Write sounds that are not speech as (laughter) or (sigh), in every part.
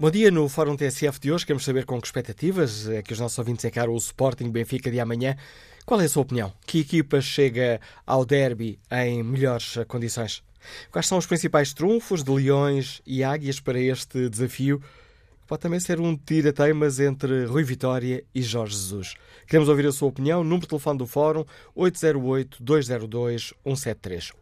Bom dia. No Fórum TSF de hoje queremos saber com que expectativas é que os nossos ouvintes encaram o Sporting Benfica de amanhã. Qual é a sua opinião? Que equipa chega ao derby em melhores condições? Quais são os principais trunfos de Leões e Águias para este desafio? Pode também ser um tira-teimas entre Rui Vitória e Jorge Jesus. Queremos ouvir a sua opinião. Número de telefone do Fórum 808-202-173.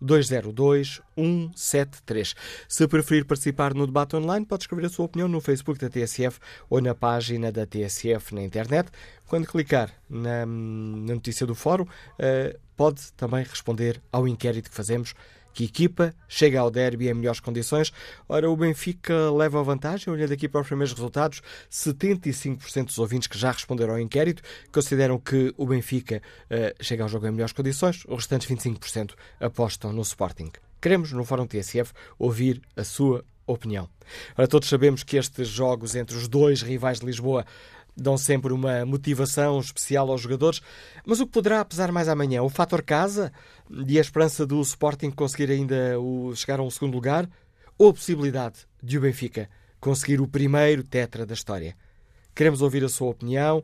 808-202-173. Se preferir participar no debate online, pode escrever a sua opinião no Facebook da TSF ou na página da TSF na internet. Quando clicar na, na notícia do Fórum, uh, pode também responder ao inquérito que fazemos que equipa chega ao derby em melhores condições. Ora, o Benfica leva a vantagem, olhando aqui para os primeiros resultados, 75% dos ouvintes que já responderam ao inquérito consideram que o Benfica uh, chega ao jogo em melhores condições, os restantes 25% apostam no Sporting. Queremos, no Fórum TSF, ouvir a sua opinião. Ora, todos sabemos que estes jogos entre os dois rivais de Lisboa dão sempre uma motivação especial aos jogadores. Mas o que poderá pesar mais amanhã? O fator casa e a esperança do Sporting conseguir ainda o, chegar a um segundo lugar? Ou a possibilidade de o Benfica conseguir o primeiro tetra da história? Queremos ouvir a sua opinião.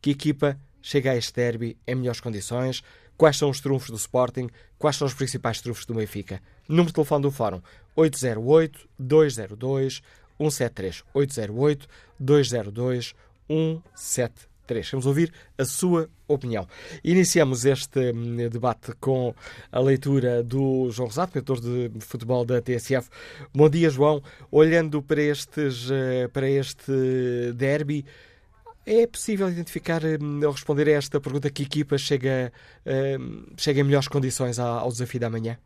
Que equipa chega a este derby em melhores condições? Quais são os trunfos do Sporting? Quais são os principais trunfos do Benfica? Número de telefone do Fórum 808 202 173 808 202 173. Vamos ouvir a sua opinião. Iniciamos este hum, debate com a leitura do João Rosado, diretor de futebol da TSF. Bom dia, João. Olhando para, estes, eh, para este derby, é possível identificar hum, ou responder a esta pergunta que equipa chega, hum, chega em melhores condições ao desafio da manhã?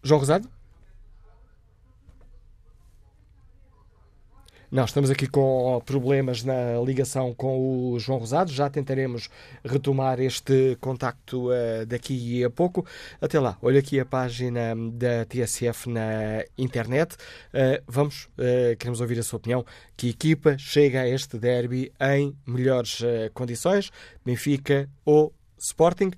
João Rosado? Não, estamos aqui com problemas na ligação com o João Rosado. Já tentaremos retomar este contacto uh, daqui a pouco. Até lá, olha aqui a página da TSF na internet. Uh, vamos, uh, queremos ouvir a sua opinião. Que equipa chega a este derby em melhores condições? Benfica ou Sporting?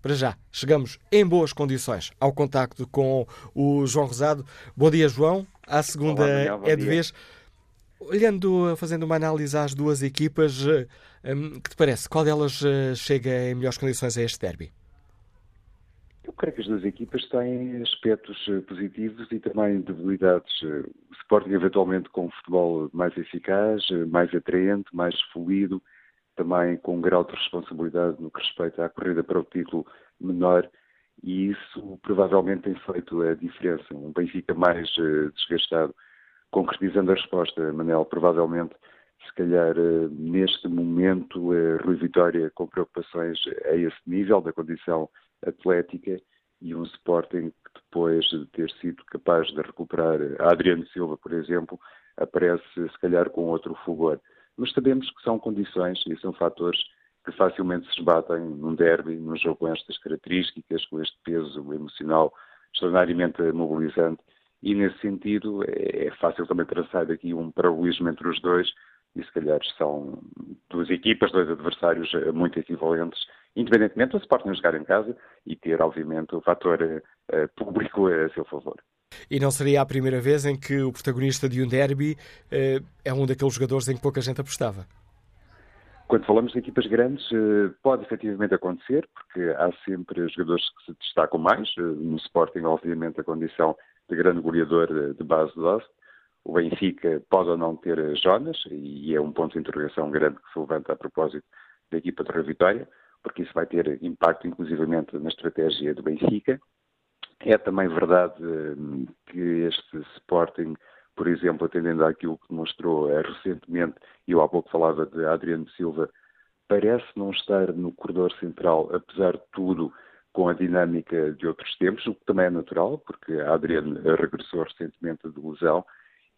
Para já, chegamos em boas condições ao contacto com o João Rosado. Bom dia, João. À segunda Olá, é de vez. Olhando, fazendo uma análise às duas equipas, eh, hum, que te parece? Qual delas eh, chega em melhores condições a este derby? Eu creio que as duas equipas têm aspectos eh, positivos e também debilidades. O Sporting, eventualmente, com um futebol mais eficaz, mais atraente, mais fluido, também com um grau de responsabilidade no que respeita à corrida para o título menor, e isso provavelmente tem feito a diferença. Um Benfica mais desgastado concretizando a resposta, Manel, provavelmente, se calhar, eh, neste momento, eh, Rui Vitória com preocupações a esse nível da condição atlética e um Sporting que depois de ter sido capaz de recuperar a Adriano Silva, por exemplo, aparece se calhar com outro fulgor. Mas sabemos que são condições e são fatores que facilmente se esbatem num derby, num jogo com estas características, com este peso emocional extraordinariamente mobilizante e nesse sentido é, é fácil também traçar aqui um paralelismo entre os dois e se calhar são duas equipas, dois adversários eh, muito equivalentes, independentemente do Sporting jogar em casa e ter, obviamente, o fator uh, público a seu favor. E não seria a primeira vez em que o protagonista de um derby uh, é um daqueles jogadores em que pouca gente apostava? Quando falamos de equipas grandes, pode efetivamente acontecer, porque há sempre jogadores que se destacam mais. No Sporting, obviamente, a condição de grande goleador de base de Lost. O Benfica pode ou não ter Jonas, e é um ponto de interrogação grande que se levanta a propósito da equipa de Vitória, porque isso vai ter impacto inclusivamente na estratégia do Benfica. É também verdade hum, que este Sporting, por exemplo, atendendo àquilo que demonstrou eh, recentemente, e eu há pouco falava de Adriano Silva, parece não estar no corredor central, apesar de tudo, com a dinâmica de outros tempos, o que também é natural, porque a Adriano regressou recentemente de lesão,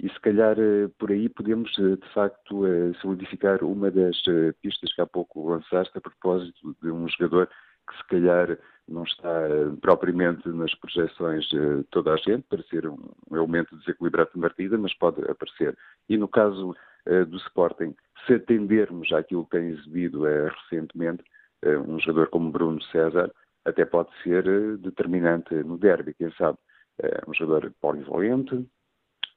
e se calhar eh, por aí podemos eh, de facto eh, solidificar uma das pistas que há pouco lançaste a propósito de um jogador que se calhar não está propriamente nas projeções de toda a gente para ser um elemento desequilibrado de partida, mas pode aparecer. E no caso do Sporting, se atendermos àquilo que tem exibido recentemente, um jogador como Bruno César, até pode ser eh, determinante no derby, quem sabe. um jogador polivalente,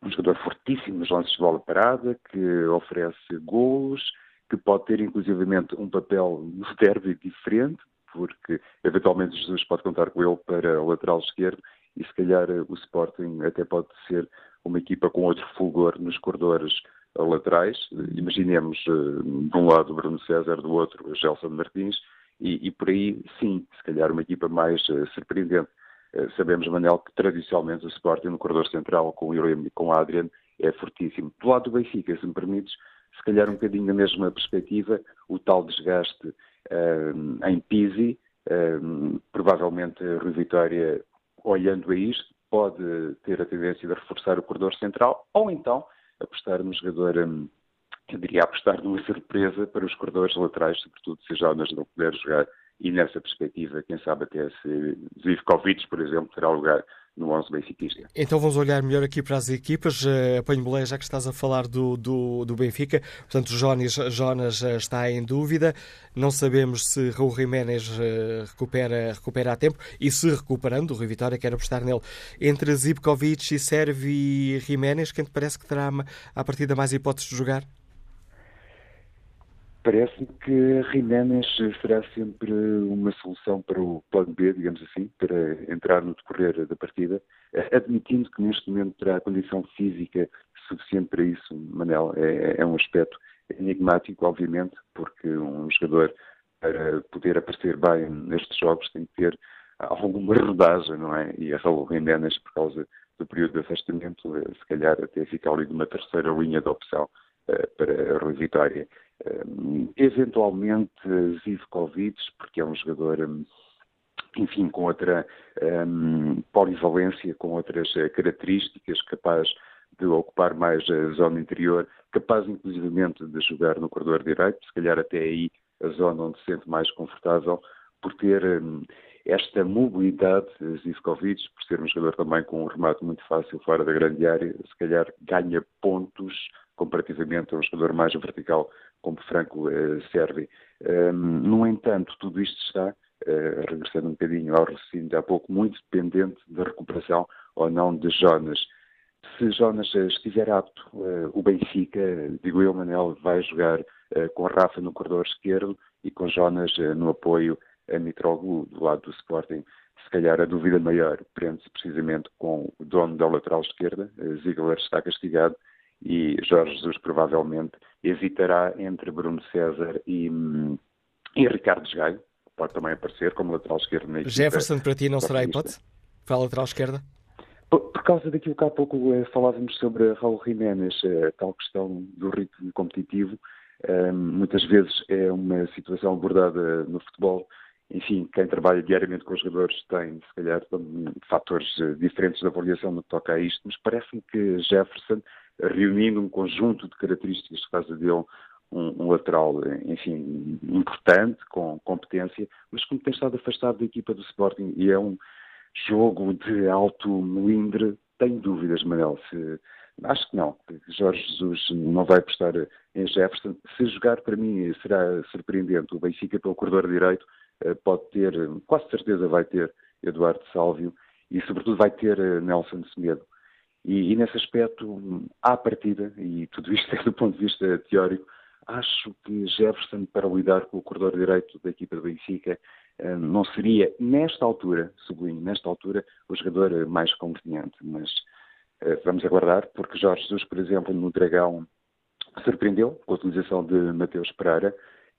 um jogador fortíssimo nos lances de bola parada, que oferece gols, que pode ter inclusivamente um papel no (laughs) derby diferente, porque eventualmente Jesus pode contar com ele para o lateral esquerdo e se calhar o Sporting até pode ser uma equipa com outro fulgor nos corredores laterais. Imaginemos de um lado Bruno César, do outro Gelson Martins, e, e, por aí sim, se calhar uma equipa mais surpreendente. sabemos, Manel, que tradicionalmente o Sporting no corredor central com o William e com o Adrian é fortíssimo. Do lado do Benfica, se me permites, se calhar um bocadinho na mesma perspectiva, o tal desgaste uh, em Pisi, uh, provavelmente Rui Vitória, olhando a isto, pode ter a tendência de reforçar o corredor central, ou então apostar no jogador, eu diria apostar numa surpresa para os corredores laterais, sobretudo se Jonas não puder jogar, e nessa perspectiva, quem sabe até se Zivkovic, por exemplo, terá lugar no 11 benfiquista. Então vamos olhar melhor aqui para as equipas. Uh, apanho boleia já que estás a falar do, do, do Benfica. Portanto, Jonas, Jonas uh, está em dúvida. Não sabemos se Raul Jiménez uh, recupera, recupera a tempo e se recuperando, o Rui Vitória quer apostar nele. Entre Zivkovic e Servi Jiménez, quem te parece que terá a partida mais hipóteses de jogar? Parece-me que Jiménez será sempre uma solução para o plano B, digamos assim, para entrar no decorrer da partida, admitindo que neste momento terá a condição física suficiente para isso, Manel. É, é um aspecto enigmático, obviamente, porque um jogador, para poder aparecer bem nestes jogos, tem que ter alguma rodagem, não é? E a Raul Jiménez, por causa do período de afastamento, se calhar até fica ali de uma terceira linha de opção eh, para a Rui Vitória. Um, eventualmente Zivkovic, porque é um jogador, um, enfim, com outra um, polivalência, com outras uh, características, capaz de ocupar mais a zona interior, capaz inclusivamente de jogar no corredor direito, se calhar até aí a zona onde se sente mais confortável, por ter hum, esta mobilidade, Zivkovic, por ser um jogador também com um remate muito fácil fora da grande área, se calhar ganha pontos comparativamente a um jogador mais vertical como Franco eh, Servi. Um, no entanto, tudo isto está, uh, regressando um bocadinho ao recinto de há pouco, muito dependente da recuperação ou não de Jonas. Se Jonas estiver apto, o Benfica, digo eu, Manel, vai jogar com Rafa no corredor esquerdo e com Jonas no apoio a Mitroglou do lado do Sporting. Se calhar a dúvida maior prende-se precisamente com o dono da lateral esquerda, Ziegler está castigado, e Jorge Jesus provavelmente hesitará entre Bruno César e, e Ricardo Gaio, pode também aparecer como lateral esquerdo na equipa. Jefferson para ti não será hipótese? Para a lateral esquerda? Por, por, causa daquilo que há pouco eh, falávamos sobre Raul Jiménez, eh, a tal questão do ritmo competitivo, eh, muitas vezes é uma situação abordada no futebol. Enfim, quem trabalha diariamente com os jogadores tem, se calhar, fatores diferentes de avaliação no que toca a isto, mas parece-me que Jefferson reunindo um conjunto de características que faz dele um, um, lateral, enfim, importante, com competência, mas como tem estado afastado da equipa do Sporting e é um jogo de alto melindre, tenho dúvidas, Manel, se, acho que não, Jorge Jesus não vai apostar em Jefferson. Se jogar, para mim, será surpreendente. O Benfica, pelo corredor direito, eh, pode ter, quase certeza vai ter Eduardo Sálvio e, sobretudo, vai ter eh, Nelson Semedo. E, e, nesse aspecto, à partida, e tudo isto (laughs) é do ponto de vista teórico, acho que Jefferson, para lidar com o corredor direito da equipa do Benfica, eh, não seria, nesta altura, sublinho, nesta altura, o jogador mais conveniente. Mas eh, vamos aguardar, porque Jorge Jesus, por exemplo, no Dragão, surpreendeu com a utilização de Mateus Pereira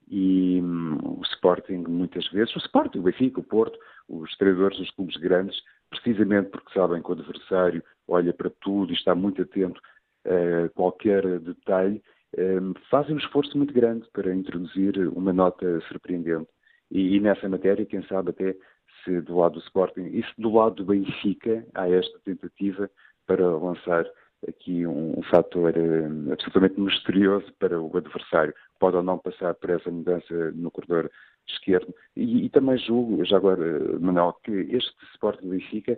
e hum, o Sporting, muitas vezes, o Sporting, o Benfica, o Porto, os treinadores dos clubes grandes, precisamente porque sabem que o adversário olha para tudo e está muito atento a qualquer detalhe, ehm, fazem um esforço muito grande para introduzir uma nota surpreendente. E, e, nessa matéria, quem sabe até se do lado do Sporting e se do lado do Benfica há esta tentativa para lançar aqui um, um fator um, absolutamente misterioso para o adversário. Pode ou não passar por essa mudança no corredor esquerdo. E, e também julgo, já agora, Manuel, que este Sporting Benfica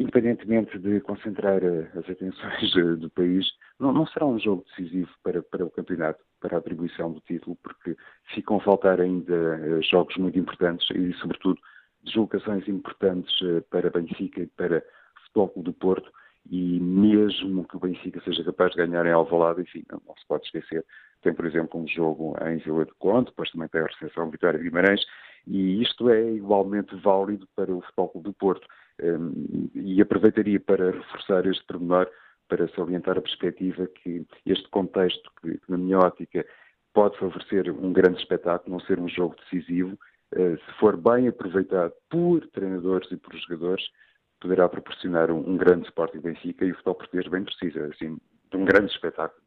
independentemente de concentrar eh, as atenções eh, do país, não, não, será um jogo decisivo para, para o campeonato, para a atribuição do título, porque ficam a faltar ainda eh, jogos muito importantes e, sobretudo, deslocações importantes para Benfica e para Futebol do Porto e mesmo que o Benfica seja capaz de ganhar em Alvalade, enfim, não, não, se pode esquecer, tem, por exemplo, um jogo em Vila do Conde, depois também tem a recepção Vitória de Guimarães, e isto é igualmente válido para o Futebol do Porto. Um, e aproveitaria para reforçar este pormenor, para salientar a perspectiva que este contexto, que, na minha ótica, pode favorecer um grande espetáculo, não ser um jogo decisivo, uh, se for bem aproveitado por treinadores e por jogadores, poderá proporcionar um, um grande Sporting Benfica e o futebol português bem precisa, assim, de um grande espetáculo.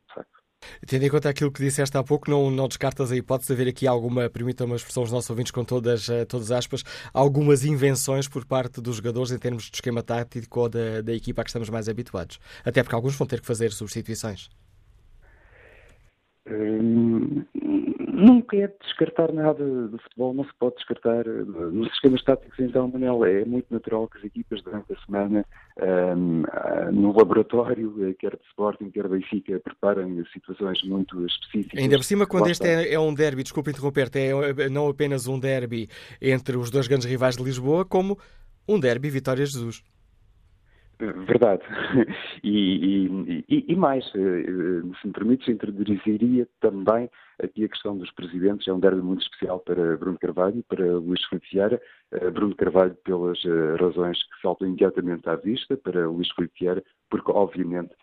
Tendo em conta aquilo que disseste há pouco, não, não descartas a hipótese de haver aqui alguma, permita uma expressão aos nossos ouvintes com todas, eh, todas aspas, algumas invenções por parte dos jogadores em termos de esquema tático ou da, da equipa a que estamos mais habituados. Até porque alguns vão ter que fazer substituições. Hum, nunca é descartar nada do futebol, não se pode descartar. Nos sistemas táticos, então, Manel, é muito natural que as equipas durante a semana, um, no laboratório, eh, quer de Sporting, quer Benfica, preparem situações muito específicas. Ainda por cima, quando este é, é, um derby, desculpe interromper-te, é não apenas um derby entre os dois grandes rivais de Lisboa, como um derby Vitória Jesus. Verdade. (laughs) E, e, e, mais, eh, eh, se me permites, introduziria também aqui a questão dos presidentes. É um derby muito especial para Bruno Carvalho e para Luís Filipe Vieira. Eh, Bruno Carvalho, pelas razões que saltam imediatamente à vista, para Luís Filipe Vieira, porque, obviamente,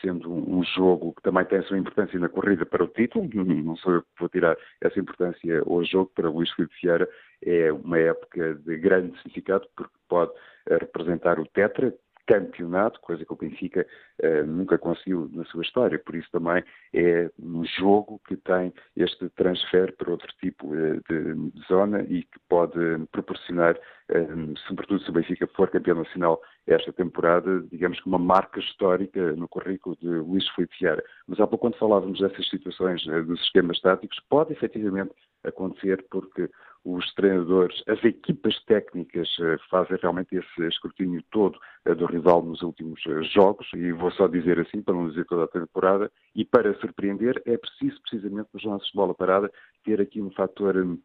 sendo um jogo que também tem a sua importância na corrida para o título, não sou eu que vou tirar essa importância ao jogo, para Luís Filipe Vieira é uma época de grande significado, porque pode representar o Tetra, campeonato, coisa que o Benfica uh, nunca conseguiu na sua história. Por isso também é um jogo que tem este transfer para outro tipo uh, de zona e que pode proporcionar, uh, sobretudo se o Benfica for campeão nacional esta temporada, digamos que uma marca histórica no currículo de Luís Felipe Vieira. Mas há pouco quando falávamos dessas situações dos esquemas táticos, pode efetivamente acontecer porque os treinadores, as equipas técnicas eh, fazem realmente esse escrutínio todo eh, do rival nos últimos eh, jogos, e vou só dizer assim, para não dizer toda a temporada, e para surpreender, é preciso precisamente nos lances de bola parada ter aqui um fator hum,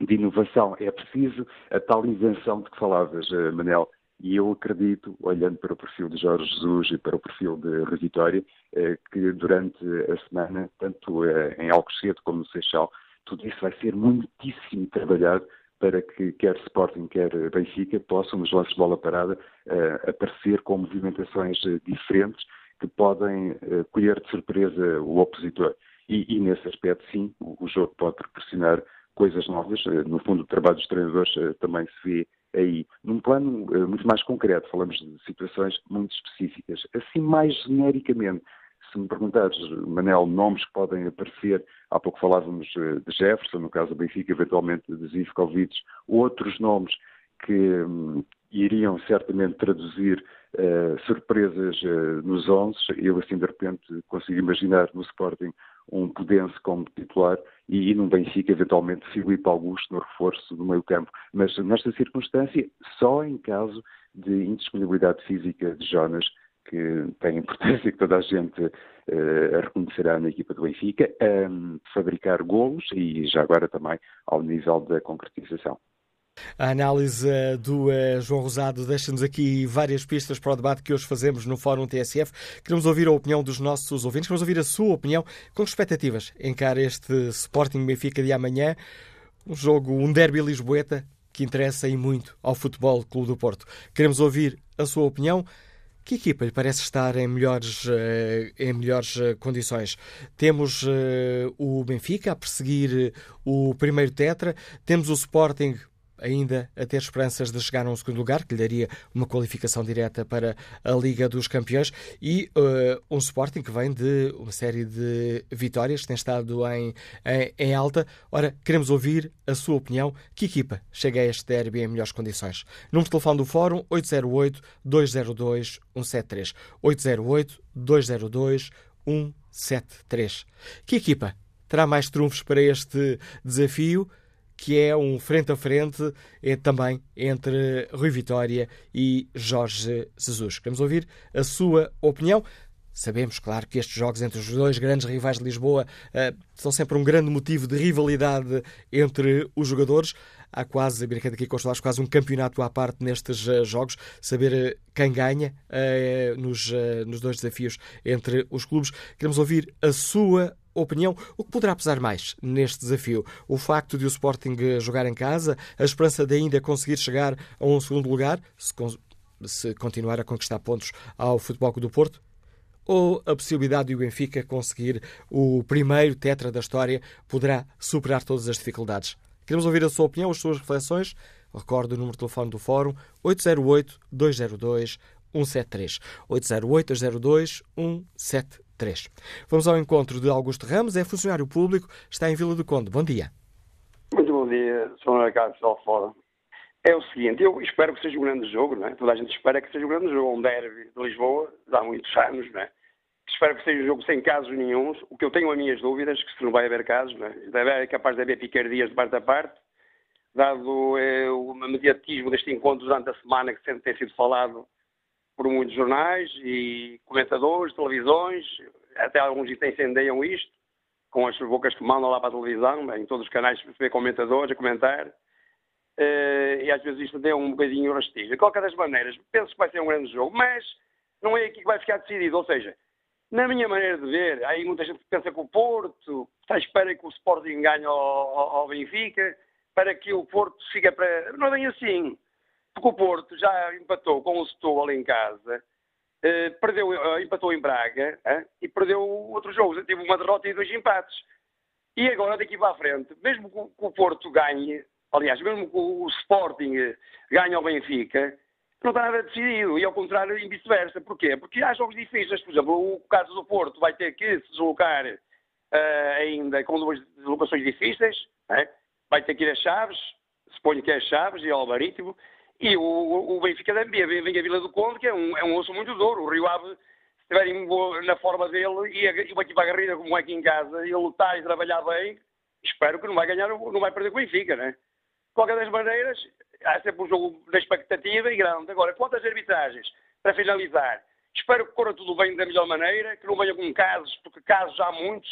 de inovação. É preciso a tal invenção de que falavas, Manel. E eu acredito, olhando para o perfil de Jorge Jesus e para o perfil de Revitória, que durante a semana, tanto em Alcochete como no Seixal, tudo isso vai ser muitíssimo trabalhado para que quer Sporting, quer Benfica possam, nos lances de bola parada, uh, aparecer com movimentações uh, diferentes que podem uh, colher de surpresa o opositor. E, e nesse aspecto, sim, o, o, jogo pode proporcionar coisas novas. no fundo, o trabalho dos treinadores também se vê aí. Num plano muito mais concreto, falamos de situações muito específicas. Assim, mais genericamente, se me perguntares, Manel, nomes que podem aparecer, há pouco falávamos eh, de Jefferson, no caso do Benfica, eventualmente de Zivkovic, outros nomes que hum, iriam certamente traduzir uh, surpresas uh, nos 11. Eu, assim, de repente, consigo imaginar no Sporting um Pudense como titular e, e no Benfica, eventualmente, Filipe Augusto no reforço do meio campo. Mas, nesta circunstância, só em caso de indisponibilidade física de Jonas, que tem importância que toda a gente uh, reconhecerá na equipa do Benfica, um, fabricar golos e já agora também ao nível da concretização. A análise eh, do uh, João Rosado deixa-nos aqui várias pistas para o debate que hoje fazemos no Fórum TSF. Queremos ouvir a opinião dos nossos ouvintes, queremos ouvir a sua opinião com expectativas. Encara este Sporting Benfica de amanhã, um jogo, um derby lisboeta que interessa e muito ao Futebol Clube do Porto. Queremos ouvir a sua opinião. Que equipa lhe parece estar em melhores, eh, em melhores eh, condições? Temos eh, o Benfica a perseguir o primeiro tetra, temos o Sporting ainda a ter esperanças de chegar a um segundo lugar, que lhe daria uma qualificação direta para a Liga dos Campeões, e uh, um Sporting que vem de uma série de vitórias, tem estado em, em, em, alta. Ora, queremos ouvir a sua opinião. Que equipa chega a este derby em melhores condições? Número de telefone do Fórum 808-202-173. 808-202-173. Que equipa terá mais trunfos para este desafio? Que é um frente a frente é, também entre Rui Vitória e Jorge Jesus. Queremos ouvir a sua opinião. Sabemos, claro, que estes jogos entre os dois grandes rivais de Lisboa uh, são sempre um grande motivo de rivalidade entre os jogadores. há quase, a Birca daqui constelados, quase um campeonato à parte nestes uh, jogos, saber uh, quem ganha nos, nos dois desafios entre os clubes. Queremos ouvir a sua opinião, o que poderá pesar mais neste desafio? O facto de o Sporting jogar em casa, a esperança de ainda conseguir chegar a um segundo lugar, se, se continuar a conquistar pontos ao Futebol do Porto? Ou a possibilidade de o Benfica conseguir o primeiro tetra da história poderá superar todas as dificuldades? Queremos ouvir a sua opinião, as suas reflexões. Recordo o número de telefone do Fórum 808-202-173. 808-202-173. Vamos ao encontro de Augusto Ramos, é funcionário público, está em Vila do Conde. Bom dia. Muito bom dia, Sr. Carlos Fórum. É o seguinte, eu espero que seja um grande jogo, não é? Toda a gente espera que seja um grande jogo, um derby de Lisboa, há muitos anos, não é? Espero que seja um jogo sem casos nenhums. O que eu tenho as minhas dúvidas, que se não vai haver casos, não é? Deve, é capaz de haver picardias de parte a parte, dado é, o mediatismo deste encontro durante a semana, que sempre tem sido falado por muitos jornais e comentadores, televisões, até alguns incendeiam isto, com as bocas que mandam lá para a televisão, em todos os canais se vê comentadores a comentar. Uh, e às vezes isto deu um bocadinho rastilho. De qualquer das maneiras, penso que vai ser um grande jogo, mas não é aqui que vai ficar decidido. Ou seja, na minha maneira de ver, aí muita gente pensa que o Porto está à espera que o Sporting ganhe ao, ao, Benfica, para que o Porto siga para. Não é bem assim. Porque o Porto já empatou com o Setúbal em casa, eh, perdeu, eh, empatou em Braga eh, e perdeu outro jogo. Teve uma derrota e dois empates. E agora, daqui para a frente, mesmo que o Porto ganhe, aliás, mesmo que o Sporting ganhe ao Benfica, não está nada decidido. E ao contrário, e vice-versa. Porquê? Porque há jogos difíceis. Por exemplo, o caso do Porto vai ter que se deslocar uh, ainda com duas deslocações difíceis. É? Vai ter que ir a Chaves, suponho que é a Chaves e ao Marítimo. E o, o Benfica Bia vem a Vila do Conde, que é um, é um osso muito duro. O Rio Ave, se estiver na forma dele e, a, e uma equipa agarrida como é aqui em casa, e lutar e trabalhar bem, espero que não vai ganhar, não vai perder com o Benfica, né? De qualquer das maneiras, há sempre um jogo da expectativa e grande. Agora, quanto às arbitragens, para finalizar, espero que corra tudo bem da melhor maneira, que não venha com casos, porque casos há muitos.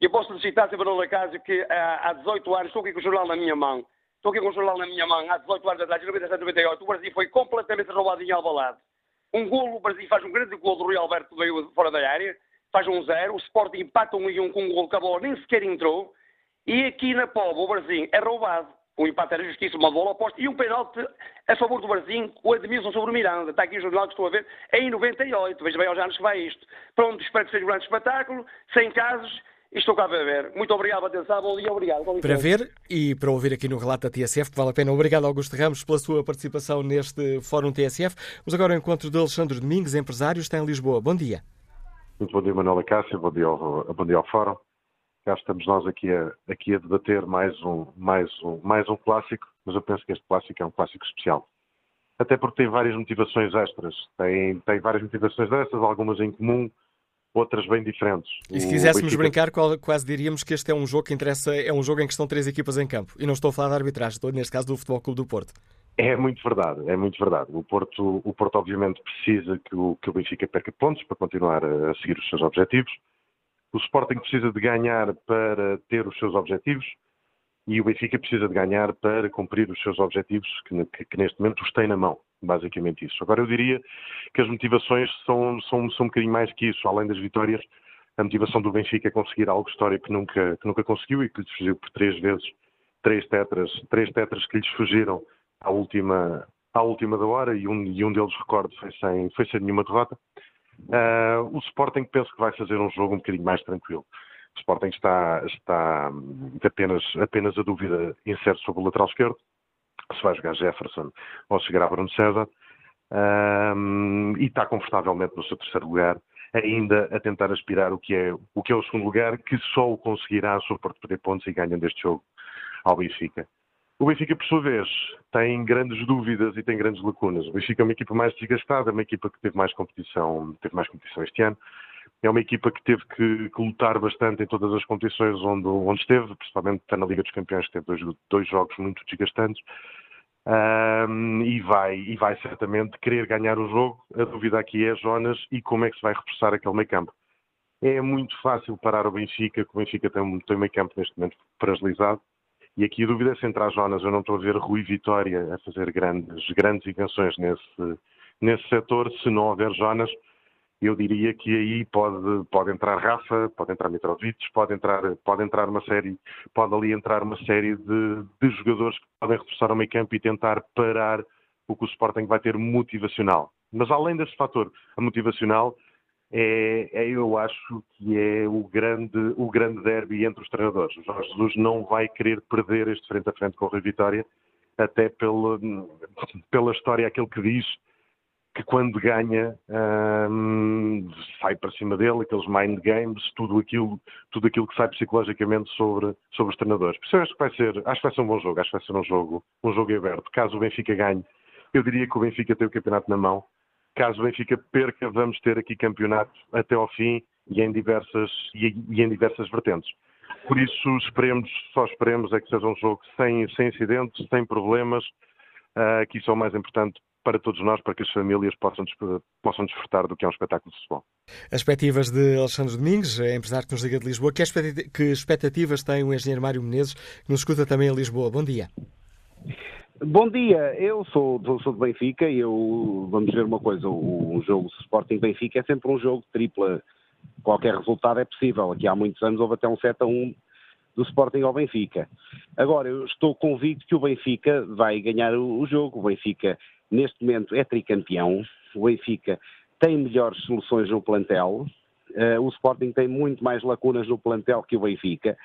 E eu posso citar sempre no caso que há 18 anos, estou aqui com o jornal na minha mão, estou aqui com o jornal na minha mão, há 18 anos atrás, em 97, 98, o Brasil foi completamente roubado em Alvalade. Um golo, o Brasil faz um grande golo do Rui Alberto veio fora da área, faz um zero, o Sporting empata um e um com um golo que a bola nem sequer entrou, e aqui na Póvoa o Brasil é roubado o empate era justiça, uma bola oposta, e um penalti a favor do Brasil, o Edmilson sobre o Miranda. Está aqui o jornal que estou a ver, é em 98. Veja bem aos anos que vai isto. Pronto, espero que seja um grande espetáculo, sem casos, estou cá para ver. Muito obrigado atenção, bom dia, obrigado. Para ver e para ouvir aqui no relato da TSF, que vale a pena. Obrigado, Augusto Ramos, pela sua participação neste Fórum TSF. Vamos agora ao encontro de Alexandre Domingos, empresário, está em Lisboa. Bom dia. Muito bom dia, Manuela Cássio, bom dia ao, bom dia ao Fórum cá estamos nós aqui a, aqui a debater mais um, mais, um, mais um clássico, mas eu penso que este clássico é um clássico especial. Até porque tem várias motivações extras. Tem, tem várias motivações dessas, algumas em comum, outras bem diferentes. E se quiséssemos brincar, quase diríamos que este é um jogo que interessa, é um jogo em que estão três equipas em campo. E não estou a falar de arbitragem, estou neste caso do Futebol Clube do Porto. É muito verdade, é muito verdade. O Porto, o Porto obviamente precisa que o, que o Benfica perca pontos para continuar a seguir os seus objetivos. O Sporting precisa de ganhar para ter os seus objetivos e o Benfica precisa de ganhar para cumprir os seus objetivos, que, que, neste momento os tem na mão. Basicamente isso. Agora, eu diria que as motivações são, são, são um bocadinho mais que isso. Além das vitórias, a motivação do Benfica é conseguir algo histórico que nunca, que nunca conseguiu e que lhes fugiu por três vezes, três tetras, três tetras que lhes fugiram à última, à última da hora e um, e um deles, recordo, foi sem, foi sem nenhuma derrota. Uh, o Sporting penso que vai fazer um jogo um bocadinho mais tranquilo. O Sporting está, está apenas, apenas a dúvida incerta sobre o lateral esquerdo, se vai jogar Jefferson ou se chegará Bruno César, um, e está confortavelmente no seu terceiro lugar, ainda a tentar aspirar o que é o, que é o segundo lugar, que só o conseguirá se o Porto perder pontos e ganhando este jogo ao Benfica. O Benfica, por sua vez, tem grandes dúvidas e tem grandes lacunas. O Benfica é uma equipa mais desgastada, uma equipa que teve mais competição, teve mais competição este ano. É uma equipa que teve que, que lutar bastante em todas as competições onde, onde esteve, principalmente na Liga dos Campeões, que teve dois, dois jogos muito desgastantes. Um, e, vai, e vai certamente querer ganhar o jogo. A dúvida aqui é Jonas e como é que se vai reforçar aquele meio campo. É muito fácil parar o Benfica, que o Benfica tem, tem meio campo neste momento fragilizado E aqui a dúvida é se entrar Jonas. Eu não estou a ver Rui Vitória a fazer grandes, grandes invenções nesse, nesse setor. Se não houver Jonas, eu diria que aí pode, pode entrar Rafa, pode entrar Mitrovic, pode entrar, pode entrar uma série, pode ali entrar uma série de, de jogadores que podem reforçar o meio campo e tentar parar o que o Sporting vai ter motivacional. Mas além desse fator motivacional, é, é, eu acho que é o grande, o grande derby entre os treinadores. O Jorge Jesus não vai querer perder este frente a frente com o Rui Vitória, até pela, pela história, aquele que diz que quando ganha hum, sai para cima dele, aqueles mind games, tudo aquilo, tudo aquilo que sai psicologicamente sobre, sobre os treinadores. Por isso acho que vai ser, acho que vai ser um bom jogo, acho que vai ser um jogo, um jogo aberto. Caso o Benfica ganhe, eu diria que o Benfica tem o campeonato na mão. Caso o Benfica perca, vamos ter aqui campeonato até ao fim e em diversas, e, e em diversas vertentes. Por isso, esperemos, só esperemos é que seja um jogo sem, sem incidentes, sem problemas, uh, que isso é o mais importante para todos nós, para que as famílias possam, possam desfrutar do que é um espetáculo de futebol. As expectativas de Alexandre Domingos, empresário que nos liga de Lisboa, que expectativas tem o engenheiro Mário Menezes, que nos escuta também em Lisboa? Bom dia. Bom dia, eu sou, sou do Benfica e eu, vamos ver uma coisa, o, o jogo Sporting-Benfica é sempre um jogo tripla, qualquer resultado é possível, aqui há muitos anos houve até um 7 a 1 do Sporting ao Benfica. Agora, eu estou convicto que o Benfica vai ganhar o, o jogo, o Benfica neste momento é tricampeão, o Benfica tem melhores soluções no plantel, uh, o Sporting tem muito mais lacunas no plantel que o Benfica,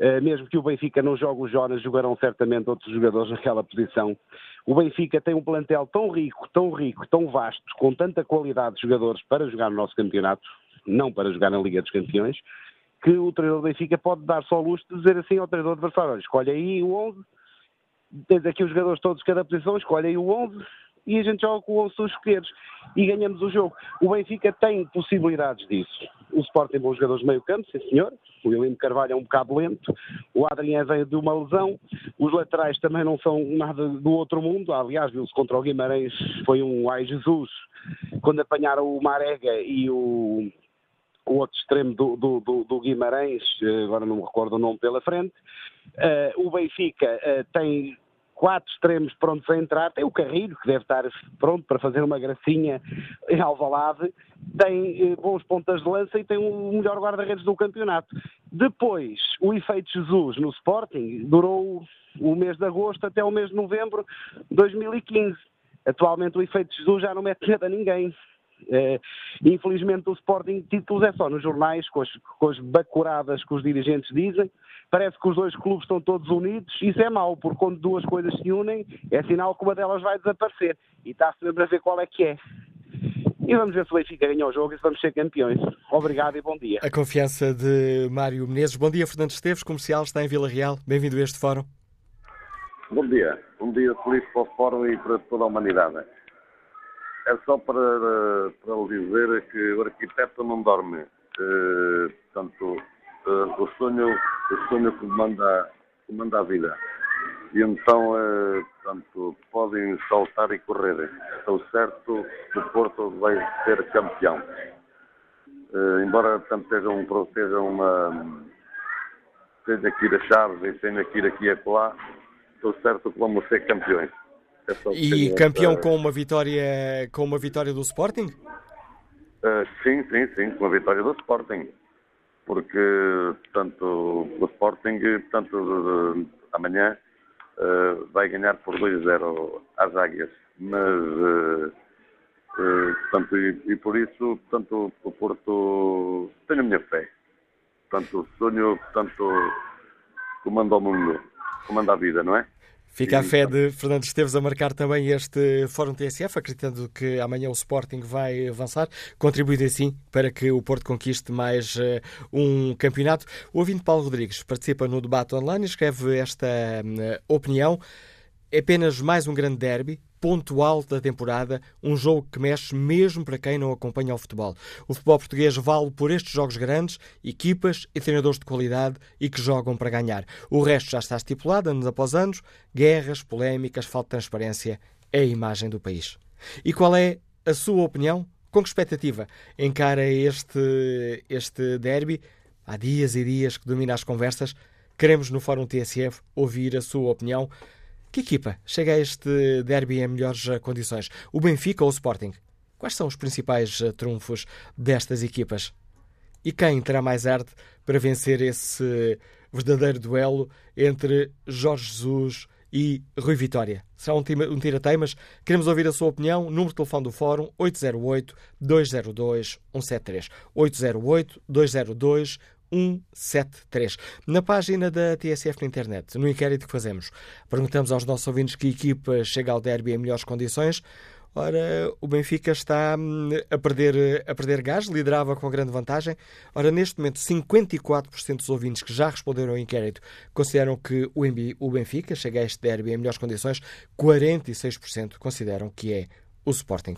eh, mesmo que o Benfica não jogue os Jonas, jogarão certamente outros jogadores naquela posição. O Benfica tem um plantel tão rico, tão rico, tão vasto, com tanta qualidade de jogadores para jogar no nosso campeonato, não para jogar na Liga dos Campeões, que o treinador do Benfica pode dar só o luxo de dizer assim ao treinador adversário, escolhe aí o 11, tens aqui os jogadores todos cada posição, escolhe aí o 11, e a gente joga com o 11 se escolheres e ganhamos o jogo. O Benfica tem possibilidades disso. O Sport tem bons jogadores de meio campo, sim senhor. O William Carvalho é um bocado lento. O Adrien veio de uma lesão. Os laterais também não são nada do outro mundo. Aliás, viu-se contra o Guimarães, foi um ai Jesus, quando apanharam o Marega e o, o outro extremo do, do, do, do, Guimarães, agora não me recordo o nome pela frente. Uh, o Benfica uh, tem quatro extremos prontos a entrar, tem o Carrilho, que deve estar pronto para fazer uma gracinha em Alvalade, tem eh, bons pontas de lança e tem o melhor guarda-redes do campeonato. Depois, o efeito Jesus no Sporting durou o mês de agosto até o mês de novembro de 2015. Atualmente o efeito Jesus já não mete medo a ninguém. Uh, infelizmente o Sporting títulos é só nos jornais, com as, com as bacuradas que os dirigentes dizem, parece que os dois clubes estão todos unidos, isso é mau, porque quando duas coisas se unem, é sinal que uma delas vai desaparecer. E está sempre a ver qual é que é. E vamos ver se o Benfica ganha o jogo e se vamos ser campeões. Obrigado e bom dia. A confiança de Mário Menezes. Bom dia, Fernando Esteves, comercial, está em Vila Real. Bem-vindo a este fórum. Bom dia. Bom dia feliz para o fórum e para toda a humanidade. É só para, para lhe dizer que o arquiteto não dorme. Uh, portanto, uh, o, sonho, o sonho que manda, que manda a vida. E então, uh, portanto, podem saltar e correr. Estou certo que o Porto vai ser campeão. Uh, embora portanto, seja, um, seja uma. tenha que ir a Chaves e tenha que ir aqui e acolá, estou certo que vamos ser campeões. É e campeão com uma vitória com uma vitória do Sporting? Uh, sim, sim, sim, com a vitória do Sporting porque, portanto, o Sporting, portanto, amanhã uh, vai ganhar por 2-0 às Águias, mas, uh, portanto, e, e, por isso, portanto, o Porto, tenho a minha fé, portanto, sonho, portanto, comanda o mundo, comanda a vida, não é? Fica a fé de Fernando Esteves a marcar também este Fórum TSF, acreditando que amanhã o Sporting vai avançar, contribuindo assim para que o Porto conquiste mais uh, um campeonato. O ouvinte Paulo Rodrigues participa no debate online e escreve esta uh, opinião. É apenas mais um grande derby, ponto alto da temporada, um jogo que mexe mesmo para quem não acompanha o futebol. O futebol português vale por estes jogos grandes, equipas e treinadores de qualidade e que jogam para ganhar. O resto já está estipulado anos após anos, guerras, polémicas, falta de transparência, é a imagem do país. E qual é a sua opinião? Com que expectativa encara este, este derby? Há dias e dias que domina as conversas. Queremos, no Fórum TSF, ouvir a sua opinião. Que equipa chega a este derby em melhores condições? O Benfica ou o Sporting? Quais são os principais trunfos destas equipas? E quem terá mais arte para vencer esse verdadeiro duelo entre Jorge Jesus e Rui Vitória. Será um, um tira-teimas. Queremos ouvir a sua opinião. Número de telefone do Fórum 808-202-173. 808-202-173. Na página da TSF na internet, no inquérito que fazemos, perguntamos aos nossos ouvintes que equipa chega ao derby em melhores condições. Ora, o Benfica está hum, a perder, a perder gás, liderava com grande vantagem. Ora, neste momento, 54% dos ouvintes que já responderam ao inquérito consideram que o Benfica chega a este derby em melhores condições, 46% consideram que é o Sporting.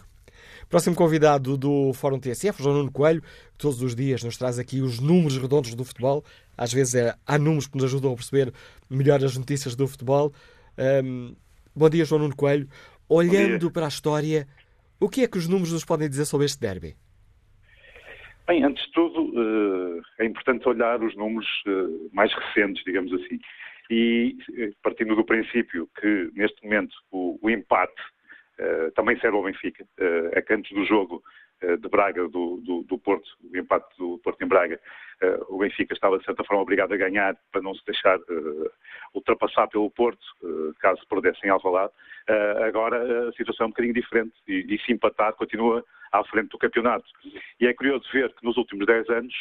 Próximo convidado do Fórum TSF, João Nuno Coelho, que todos os dias nos traz aqui os números redondos do futebol. Às vezes é, há números que nos ajudam a perceber melhor as notícias do futebol. Um, bom dia, João Nuno Coelho. Olhando para a história, o que é que os números nos podem dizer sobre este derby? Bem, antes de tudo, eh, é importante olhar os números eh, mais recentes, digamos assim. E eh, partindo do princípio que, neste momento, o, empate também serve ao Benfica, é que antes do jogo de Braga, do, do, do Porto, o empate do Porto em Braga, o Benfica estava, de certa forma, obrigado a ganhar para não se deixar ultrapassar pelo Porto, caso perdessem Alvalade. Uh, agora a situação é um bocadinho diferente e, e se empatar continua à frente do campeonato. E é curioso ver que nos últimos 10 anos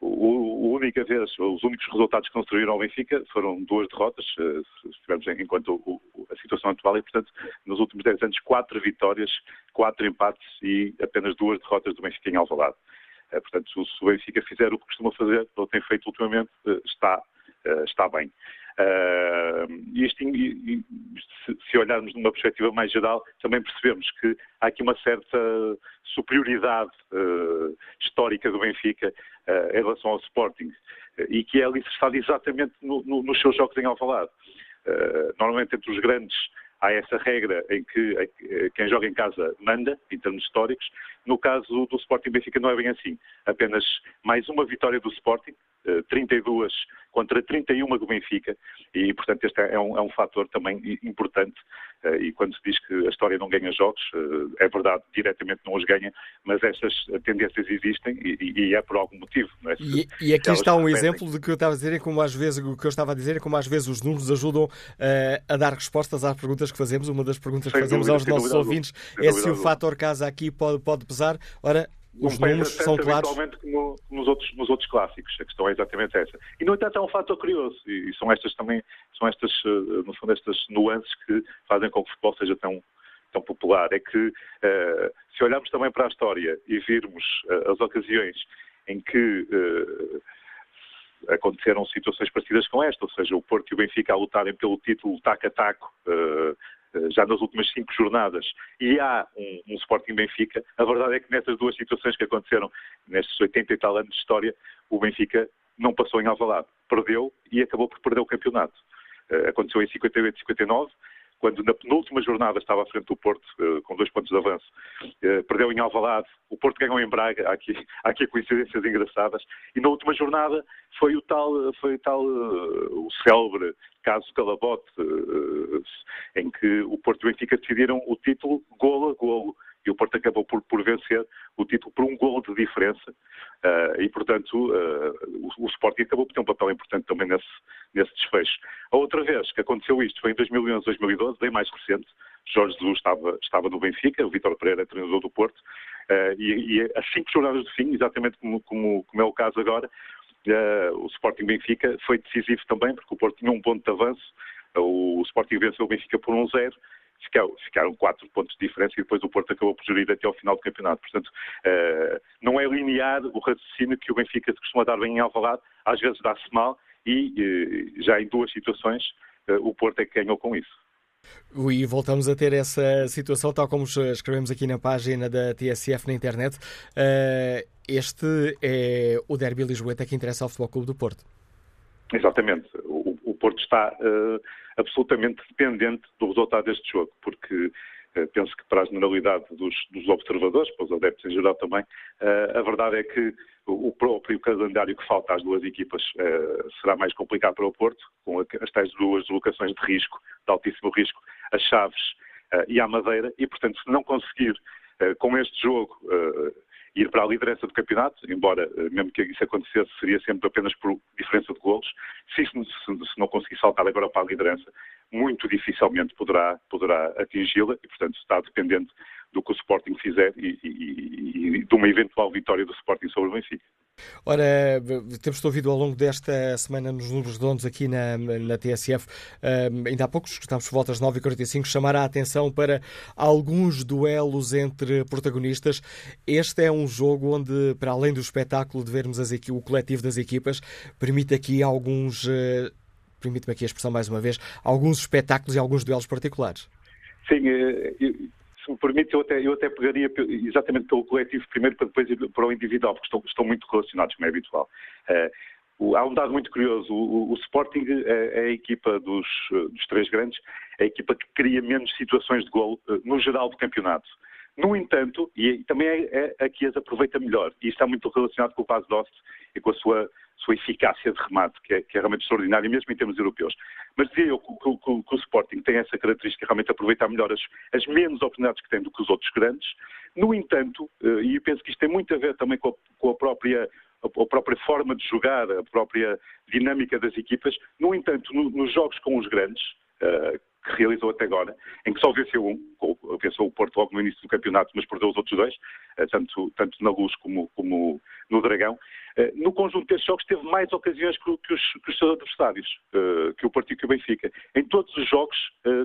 o, única vez, os únicos resultados que construíram ao Benfica foram duas derrotas, uh, se estivermos enquanto o, a situação atual, e portanto, nos últimos 10 anos, quatro vitórias, quatro empates e apenas duas derrotas do Benfica em Alvalade. Uh, portanto, se o Benfica fizer o que costuma fazer, ou tem feito ultimamente, uh, está, está bem. Uh, isto, se, olharmos numa perspectiva mais geral, também percebemos que há aqui uma certa superioridade uh, histórica do Benfica uh, em relação ao Sporting e que é alicerçada exatamente no, no, nos seus jogos em Alvalade. normalmente entre os grandes há essa regra em que quem joga em casa manda, em termos históricos. No caso do Sporting Benfica não é bem assim. Apenas mais uma vitória do Sporting, 32 contra 31 do Benfica, e portanto este é um, é um fator também importante. Eh, e quando se diz que a história não ganha jogos, eh, é verdade, diretamente não os ganha, mas estas tendências existem e, e é por algum motivo. É? E, e, aqui está um exemplo de que eu estava a dizer, como às vezes o que eu estava a dizer, como às vezes os números ajudam uh, a dar respostas às perguntas que fazemos. Uma das perguntas que fazemos dúvida, aos nossos ouvintes é se o fator casa aqui pode, pode pesar. Ora, os números são claros. como nos outros, nos outros clássicos. A questão é exatamente essa. E, no entanto, há um fator curioso, e, são estas também, são estas, eh, no fundo, estas nuances que fazem com que o futebol seja tão, tão popular. É que, uh, se olharmos também para a história e virmos uh, as ocasiões em que uh, aconteceram situações parecidas com esta, ou seja, o Porto e o Benfica a lutarem pelo título taco a taco, já nas últimas cinco jornadas, e há um, um Sporting Benfica, a verdade é que nessas duas situações que aconteceram, nestes 80 e tal anos de história, o Benfica não passou em Alvalade. Perdeu e acabou por perder o campeonato. Uh, aconteceu em 58 e 59, quando na penúltima jornada estava à frente do Porto, uh, com dois pontos de avanço, uh, perdeu em Alvalade, o Porto ganhou em Braga, há aqui, (laughs) há aqui coincidências engraçadas, e na última jornada foi o tal, foi tal uh, o célebre caso Calabote, em que o Porto e o Benfica decidiram o título golo a golo e o Porto acabou por, por vencer o título por um gol de diferença uh, e, portanto, uh, o, o, Sporting acabou por ter um papel importante também nesse, nesse desfecho. A outra vez que aconteceu isto foi em 2011, 2012, bem mais recente. Jorge Jesus estava, estava no Benfica, o Vítor Pereira, treinador do Porto, uh, e, e as cinco jornadas de fim, exatamente como, como, como é o caso agora, o Sporting Benfica foi decisivo também, porque o Porto tinha um ponto de avanço, o Sporting venceu o Benfica por 1-0 ficaram, ficaram quatro pontos de diferença e depois o Porto acabou por gerir até ao final do campeonato. Portanto, uh, não é linear o raciocínio que o Benfica costuma dar bem em Alvalade, às vezes dá-se mal e uh, já em duas situações uh, o Porto é que ganhou com isso. E voltamos a ter essa situação, tal como escrevemos aqui na página da TSF na internet. Este é o derby lisboeta que interessa ao Futebol Clube do Porto. Exatamente. O Porto está uh, absolutamente dependente do resultado deste jogo, porque penso que para a generalidade dos, dos observadores, para os adeptos em geral também, a verdade é que o próprio calendário que falta às duas equipas será mais complicado para o Porto, com as tais duas deslocações de risco, de altíssimo risco, as Chaves e a Madeira, e portanto, se não conseguir com este jogo ir para a liderança do campeonato, embora mesmo que isso acontecesse seria sempre apenas por diferença de golos, se, se, se não conseguir saltar agora para a liderança, muito dificilmente poderá, poderá atingi-la e, portanto, está dependente do que o Sporting fizer e, e, e, de uma eventual vitória do Sporting sobre o Benfica. Ora, temos ouvido ao longo desta semana nos números redondos aqui na, na TSF, um, ainda há poucos, estamos por volta às 9h45, chamar a atenção para alguns duelos entre protagonistas. Este é um jogo onde, para além do espetáculo de vermos as, o coletivo das equipas, permite aqui alguns uh, permite-me aqui a expressão mais uma vez, alguns espetáculos e alguns duelos particulares. Sim, eh, me permite, eu até, eu até pegaria exatamente pelo coletivo primeiro para depois ir para o individual, porque estão, estão muito relacionados, como é habitual. Uh, há um dado muito curioso. O, o Sporting é, é, a equipa dos, dos, três grandes, é a equipa que cria menos situações de golo no geral do campeonato. No entanto, e também é, é a que as aproveita melhor, e está muito relacionado com o Paz Dost e com a sua sua eficácia de remate, que é, que é, realmente extraordinária, mesmo em termos europeus. Mas dizia eu que, que, que, o Sporting tem essa característica, realmente aproveitar melhor as, as, menos oportunidades que tem do que os outros grandes. No entanto, eh, e eu penso que isto tem muito a ver também com a, com a própria a própria forma de jogar, a própria dinâmica das equipas. No entanto, no, nos jogos com os grandes, uh, que realizou até agora, em que só venceu um, venceu o Porto logo no início do campeonato, mas perdeu os outros dois, uh, tanto, tanto na Luz como, como no Dragão. Eh, no conjunto destes jogos teve mais ocasiões que, que, os, que os, seus adversários, uh, que o Partido que o Benfica. Em todos os jogos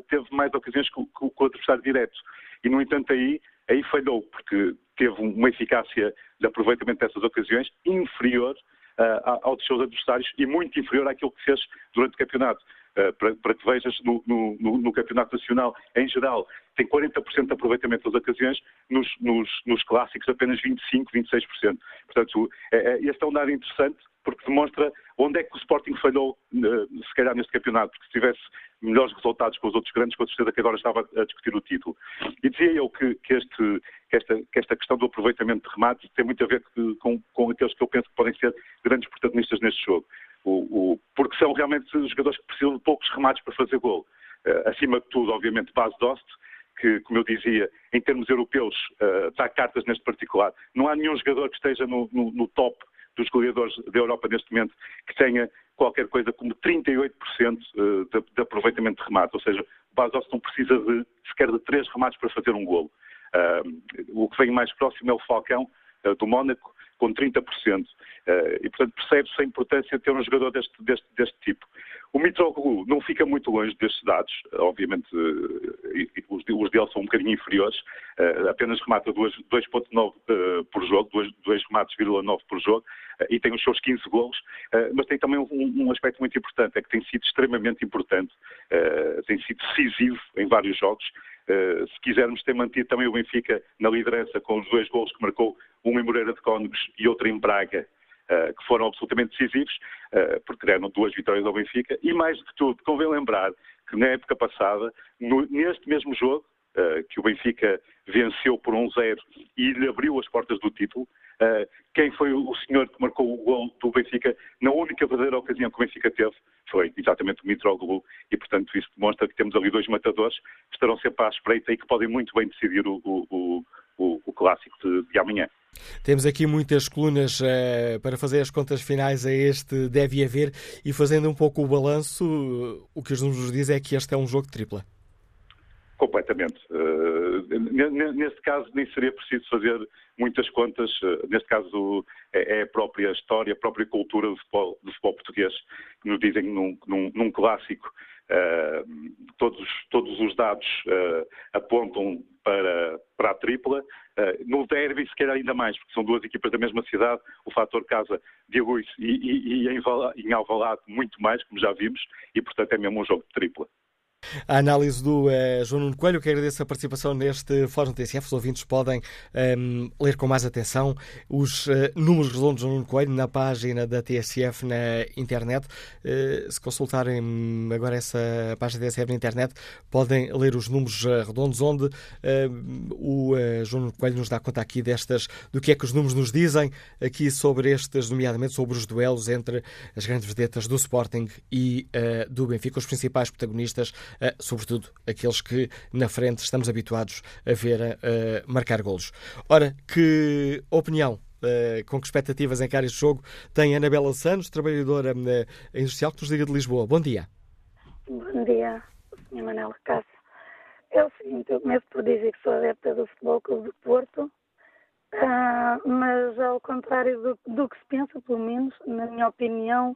teve mais ocasiões que, que, que, o adversário direto. E, no entanto, aí, aí falhou, porque teve uma eficácia de aproveitamento dessas ocasiões inferior uh, aos seus adversários e muito inferior àquilo que fez durante o campeonato. Uh, para, para, que vejas no, no, no, Campeonato Nacional, em geral, tem 40% de aproveitamento das ocasiões, nos, nos, nos clássicos apenas 25%, 26%. Portanto, é, é, este é um dado interessante porque demonstra onde é que o Sporting falhou, eh, se calhar, neste campeonato, porque se tivesse melhores resultados com os outros grandes, com certeza que agora estava a discutir o título. E dizia eu que, que, este, que, esta, que esta, questão do aproveitamento de remates tem muito a ver com, com, aqueles que eu penso que podem ser grandes protagonistas neste jogo. O, o, porque são realmente jogadores que precisam de poucos remates para fazer gol. Uh, acima de tudo, obviamente, base Dost, que, como eu dizia, em termos europeus, uh, dá cartas neste particular. Não há nenhum jogador que esteja no, no, no top dos goleadores da Europa neste momento que tenha qualquer coisa como 38% uh, de, de, aproveitamento de remate. Ou seja, o Bastos não precisa de sequer de três remates para fazer um golo. Uh, o que vem mais próximo é o Falcão, do Mónaco, com 30%. e, portanto, percebe-se a importância de ter um jogador deste, deste, deste tipo. O Mitroglou não fica muito longe destes dados, obviamente uh, os, deles são um bocadinho inferiores, uh, apenas remata 2.9 uh, por jogo, 2 remates,9 por jogo, e tem os seus 15 golos, mas tem também um, aspecto muito importante, é que tem sido extremamente importante, tem sido decisivo em vários jogos, se quisermos ter mantido também o Benfica na liderança com os dois golos que marcou, um em Moreira de Cónegos e outro em Braga, uh, que foram absolutamente decisivos, uh, porque deram duas vitórias ao Benfica, e mais do que tudo, convém lembrar que na época passada, neste mesmo jogo, que o Benfica venceu por 1-0 e lhe abriu as portas do título, quem foi o senhor que marcou o gol do Benfica na única verdadeira ocasião que o Benfica teve foi exatamente o Mitroglou e, portanto, isso demonstra que temos ali dois matadores que estarão sempre à espreita e que podem muito bem decidir o, o, o, o clássico de, de, amanhã. Temos aqui muitas colunas uh, para fazer as contas finais a este deve haver e fazendo um pouco o balanço, o que os números dizem é que este é um jogo de tripla. Completamente. Uh, neste caso, nem seria preciso fazer muitas contas. Uh, neste caso, é, é, a própria história, a própria cultura do futebol, do futebol português que nos dizem num, num, num clássico. Uh, todos, todos os dados apontam para, para a tripla. no derby, se calhar ainda mais, porque são duas equipas da mesma cidade. O fator casa de Aguiz e, e, e em Alvalade muito mais, como já vimos, e portanto é mesmo um jogo de tripla. A análise do uh, João Nuno Coelho, que agradeço a participação neste Fórum TSF. Os ouvintes podem um, ehm, ler com mais atenção os uh, números redondos do Nuno Coelho na página da TSF na internet. Uh, se consultarem agora essa página da TSF na internet, podem ler os números redondos, onde o João Nuno Coelho nos dá conta aqui destas, do que é que os números nos dizem aqui sobre estes, nomeadamente sobre os duelos entre as grandes vedetas do Sporting e do Benfica, os principais protagonistas sobretudo aqueles que na frente estamos habituados a ver eh, marcar golos. Ora, que opinião Uh, com que expectativas encara este jogo tem Anabela Santos, trabalhadora industrial que nos liga de Lisboa. Bom dia. Bom dia, Sr. Manela Cássio. É o seguinte, eu começo por dizer que sou adepta do Futebol Clube do Porto, uh, mas ao contrário do, do, que se pensa, pelo menos, na minha opinião,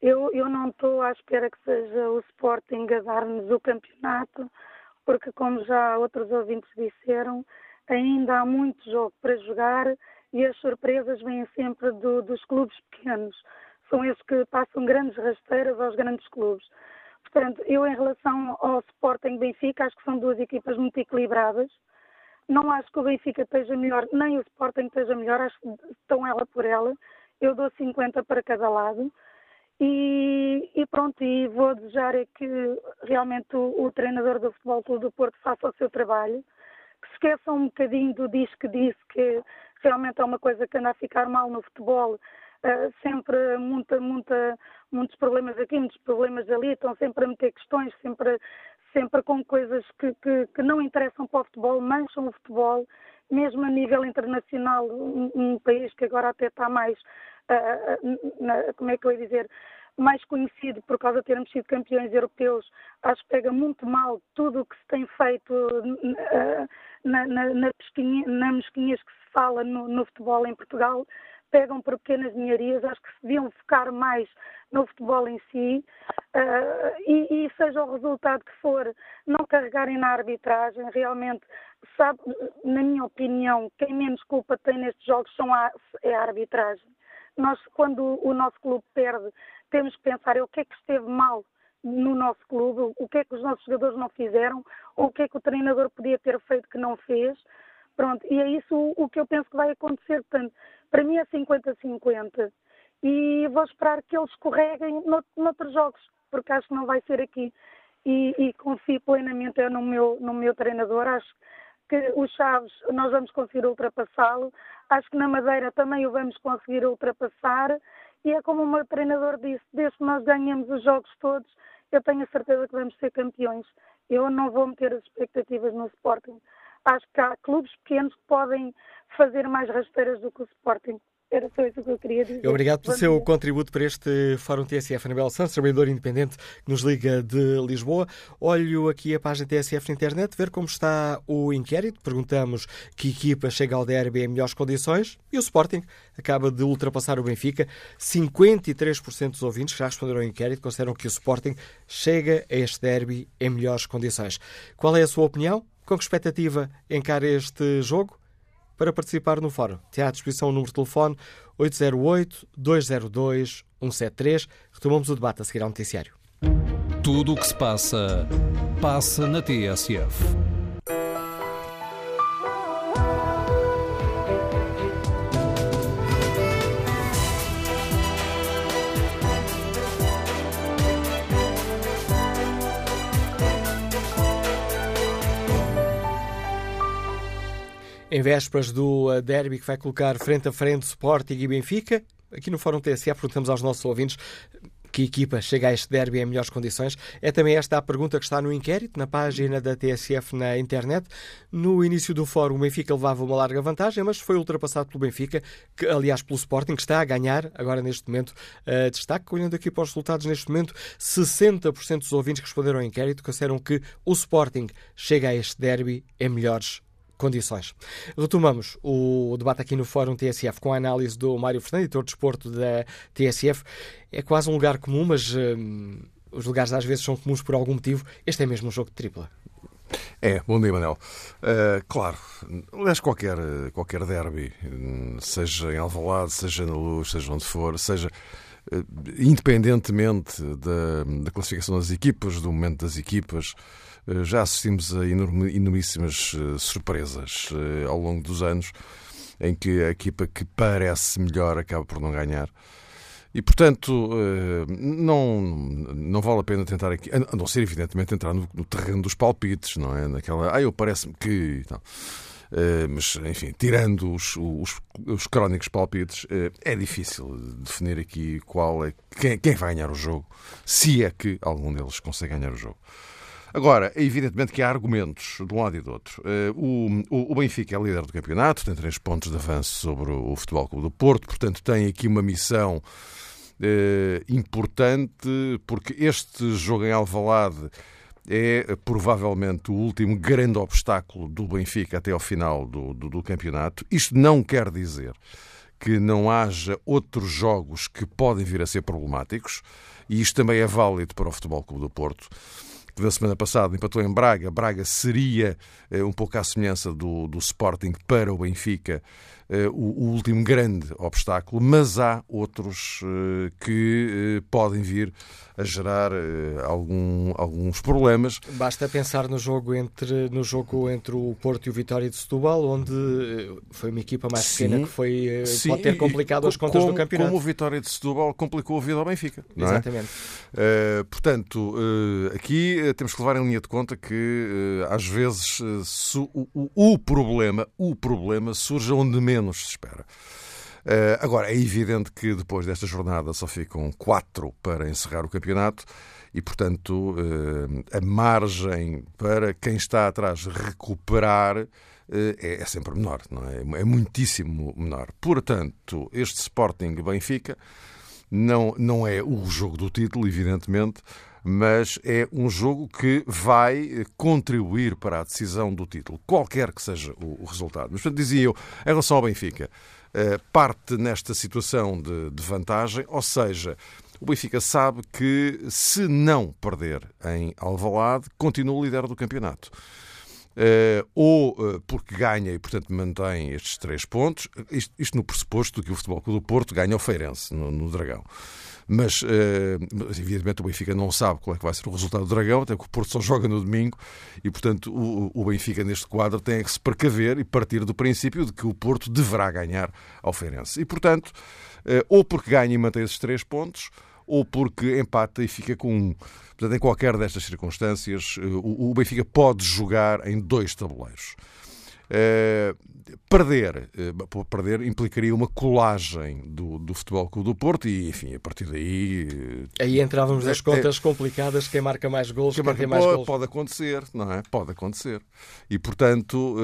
eu, eu não estou à espera que seja o Sporting a dar-nos o campeonato, porque, como já outros ouvintes disseram, ainda há muito jogo para jogar e as surpresas vêm sempre do, dos clubes pequenos. São esses que passam grandes rasteiras aos grandes clubes. Portanto, eu, em relação ao Sporting Benfica, acho que são duas equipas muito equilibradas. Não acho que o Benfica esteja melhor, nem o Sporting esteja melhor, acho que estão ela por ela. Eu dou 50 para cada lado. E, e, pronto, e vou desejar é que realmente o, o, treinador do Futebol Clube do Porto faça o seu trabalho, que se esqueça um bocadinho do diz que disse, que realmente é uma coisa que anda a ficar mal no futebol, uh, sempre muita, muita, muitos problemas aqui, muitos problemas ali, estão sempre a meter questões, sempre, sempre com coisas que, que, que não interessam para o futebol, mancham o futebol, mesmo a nível internacional, um, um país que agora até está mais na, como é que eu ia dizer, mais conhecido por causa de termos sido campeões europeus, acho que pega muito mal tudo o que se tem feito na, na, na, na que se fala no, no, futebol em Portugal, pegam por pequenas ninharias, acho que se deviam focar mais no futebol em si uh, e, e, seja o resultado que for, não carregarem na arbitragem, realmente, sabe, na minha opinião, quem menos culpa tem nestes jogos são a, é a arbitragem nós, quando o nosso clube perde, temos que pensar o que é que esteve mal no nosso clube, o que é que os nossos jogadores não fizeram, ou o que é que o treinador podia ter feito que não fez. Pronto, e é isso o que eu penso que vai acontecer. Portanto, para mim é 50-50. E vou esperar que eles escorreguem noutros jogos, porque acho que não vai ser aqui. E, e confio plenamente no meu, no meu treinador. Acho que o Chaves nós vamos conseguir ultrapassá-lo. Acho que na Madeira também o vamos conseguir ultrapassar. E é como o meu treinador disse, desde que nós ganhemos os jogos todos, eu tenho a certeza que vamos ser campeões. Eu não vou meter as expectativas no Sporting. Acho que há clubes pequenos que podem fazer mais rasteiras do que o Sporting. Era só isso que eu queria dizer. Obrigado pelo seu contributo para este Fórum TSF. Anabel Santos, trabalhador independente que nos liga de Lisboa. Olho aqui a página TSF na internet, ver como está o inquérito. Perguntamos que equipa chega ao derby em melhores condições e o Sporting acaba de ultrapassar o Benfica. 53% dos ouvintes que já responderam ao inquérito consideram que o Sporting chega a este derby em melhores condições. Qual é a sua opinião? Com que expectativa encara este jogo? Para participar no fórum, tem à disposição o número de telefone 808-202-173. Retomamos o debate a seguir ao noticiário. Tudo o que se passa, passa na TSF. Em vésperas do uh, derby que vai colocar frente a frente Sporting e Benfica, aqui no Fórum TSA perguntamos aos nossos ouvintes que equipa chega a este derby em melhores condições. É também esta a pergunta que está no inquérito, na página da TSF na internet. No início do fórum, o Benfica levava uma larga vantagem, mas foi ultrapassado pelo Benfica, que, aliás, pelo Sporting, que está a ganhar agora neste momento. Uh, destaque, olhando aqui para os resultados neste momento, 60% dos ouvintes que responderam ao inquérito consideram que o Sporting chega a este derby em melhores condições. Retomamos o debate aqui no Fórum TSF com a análise do Mário Fernandes, editor de desporto da TSF. É quase um lugar comum, mas hum, os lugares às vezes são comuns por algum motivo. Este é mesmo um jogo de tripla. É, bom dia, Manel. Uh, claro, aliás, qualquer, qualquer derby, seja em Alvalade, seja na Luz, seja onde for, seja independentemente da, da, classificação das equipas, do momento das equipas, já assistimos a enormíssimas surpresas ao longo dos anos em que a equipa que parece melhor acaba por não ganhar. E, portanto, não, não vale a pena tentar aqui, a não ser, evidentemente, entrar no, no terreno dos palpites, não é? Naquela, ah, eu parece-me que. Mas, enfim, tirando os, os, os crónicos palpites, é difícil definir aqui qual é quem, quem vai ganhar o jogo, se é que algum deles consegue ganhar o jogo. Agora, é evidentemente que há argumentos de um lado e do outro. Eh, o, o, Benfica é líder do campeonato, tem três pontos de avanço sobre o Futebol Clube do Porto, portanto tem aqui uma missão eh, importante, porque este jogo em Alvalade é provavelmente o último grande obstáculo do Benfica até ao final do, do, do campeonato. Isto não quer dizer que não haja outros jogos que podem vir a ser problemáticos, e isto também é válido para o Futebol Clube do Porto que da semana passada empatou em Braga. Braga seria eh, um pouco à semelhança do, do Sporting para o Benfica o, o, último grande obstáculo, mas há outros eh, que eh, podem vir a gerar algum, alguns problemas. Basta pensar no jogo entre no jogo entre o Porto e o Vitória de Setúbal, onde foi uma equipa mais sim, pequena que foi sim, pode ter complicado as contas como, do campeonato. Como o Vitória de Setúbal complicou a vida ao Benfica. É? Exatamente. É? Portanto, aqui temos que levar em linha de conta que às vezes o, o, o problema, o problema surge onde menos menos se espera. Uh, agora, é evidente que depois desta jornada só ficam quatro para encerrar o campeonato e, portanto, uh, a margem para quem está atrás recuperar uh, é, é, sempre menor, não é? É muitíssimo menor. Portanto, este Sporting Benfica não, não é o jogo do título, evidentemente, mas é um jogo que vai contribuir para a decisão do título, qualquer que seja o, resultado. Mas, portanto, dizia eu, em relação ao Benfica, eh, parte nesta situação de, de vantagem, ou seja, o Benfica sabe que se não perder em Alvalade, continua líder do campeonato. Uh, ou uh, porque ganha e, portanto, mantém estes três pontos, isto, isto no pressuposto de que o Futebol Clube do Porto ganha o Feirense no, no Dragão. Mas, uh, evidentemente, o Benfica não sabe qual é que vai ser o resultado do Dragão, até que o Porto só joga no domingo e, portanto, o, Benfica neste quadro tem que se precaver e partir do princípio de que o Porto deverá ganhar ao Feirense. E, portanto, ou porque ganha e mantém esses três pontos, ou porque empata e fica com um. Portanto, em qualquer destas circunstâncias, uh, o, Benfica pode jogar em dois tabuleiros. Uh, perder, uh, perder implicaria uma colagem do, do Futebol Clube do Porto e, enfim, a partir daí... Uh, Aí entrávamos nas contas complicadas, quem marca mais gols, quem, quem marca, mais pode, gols. Pode acontecer, não é? Pode acontecer. E, portanto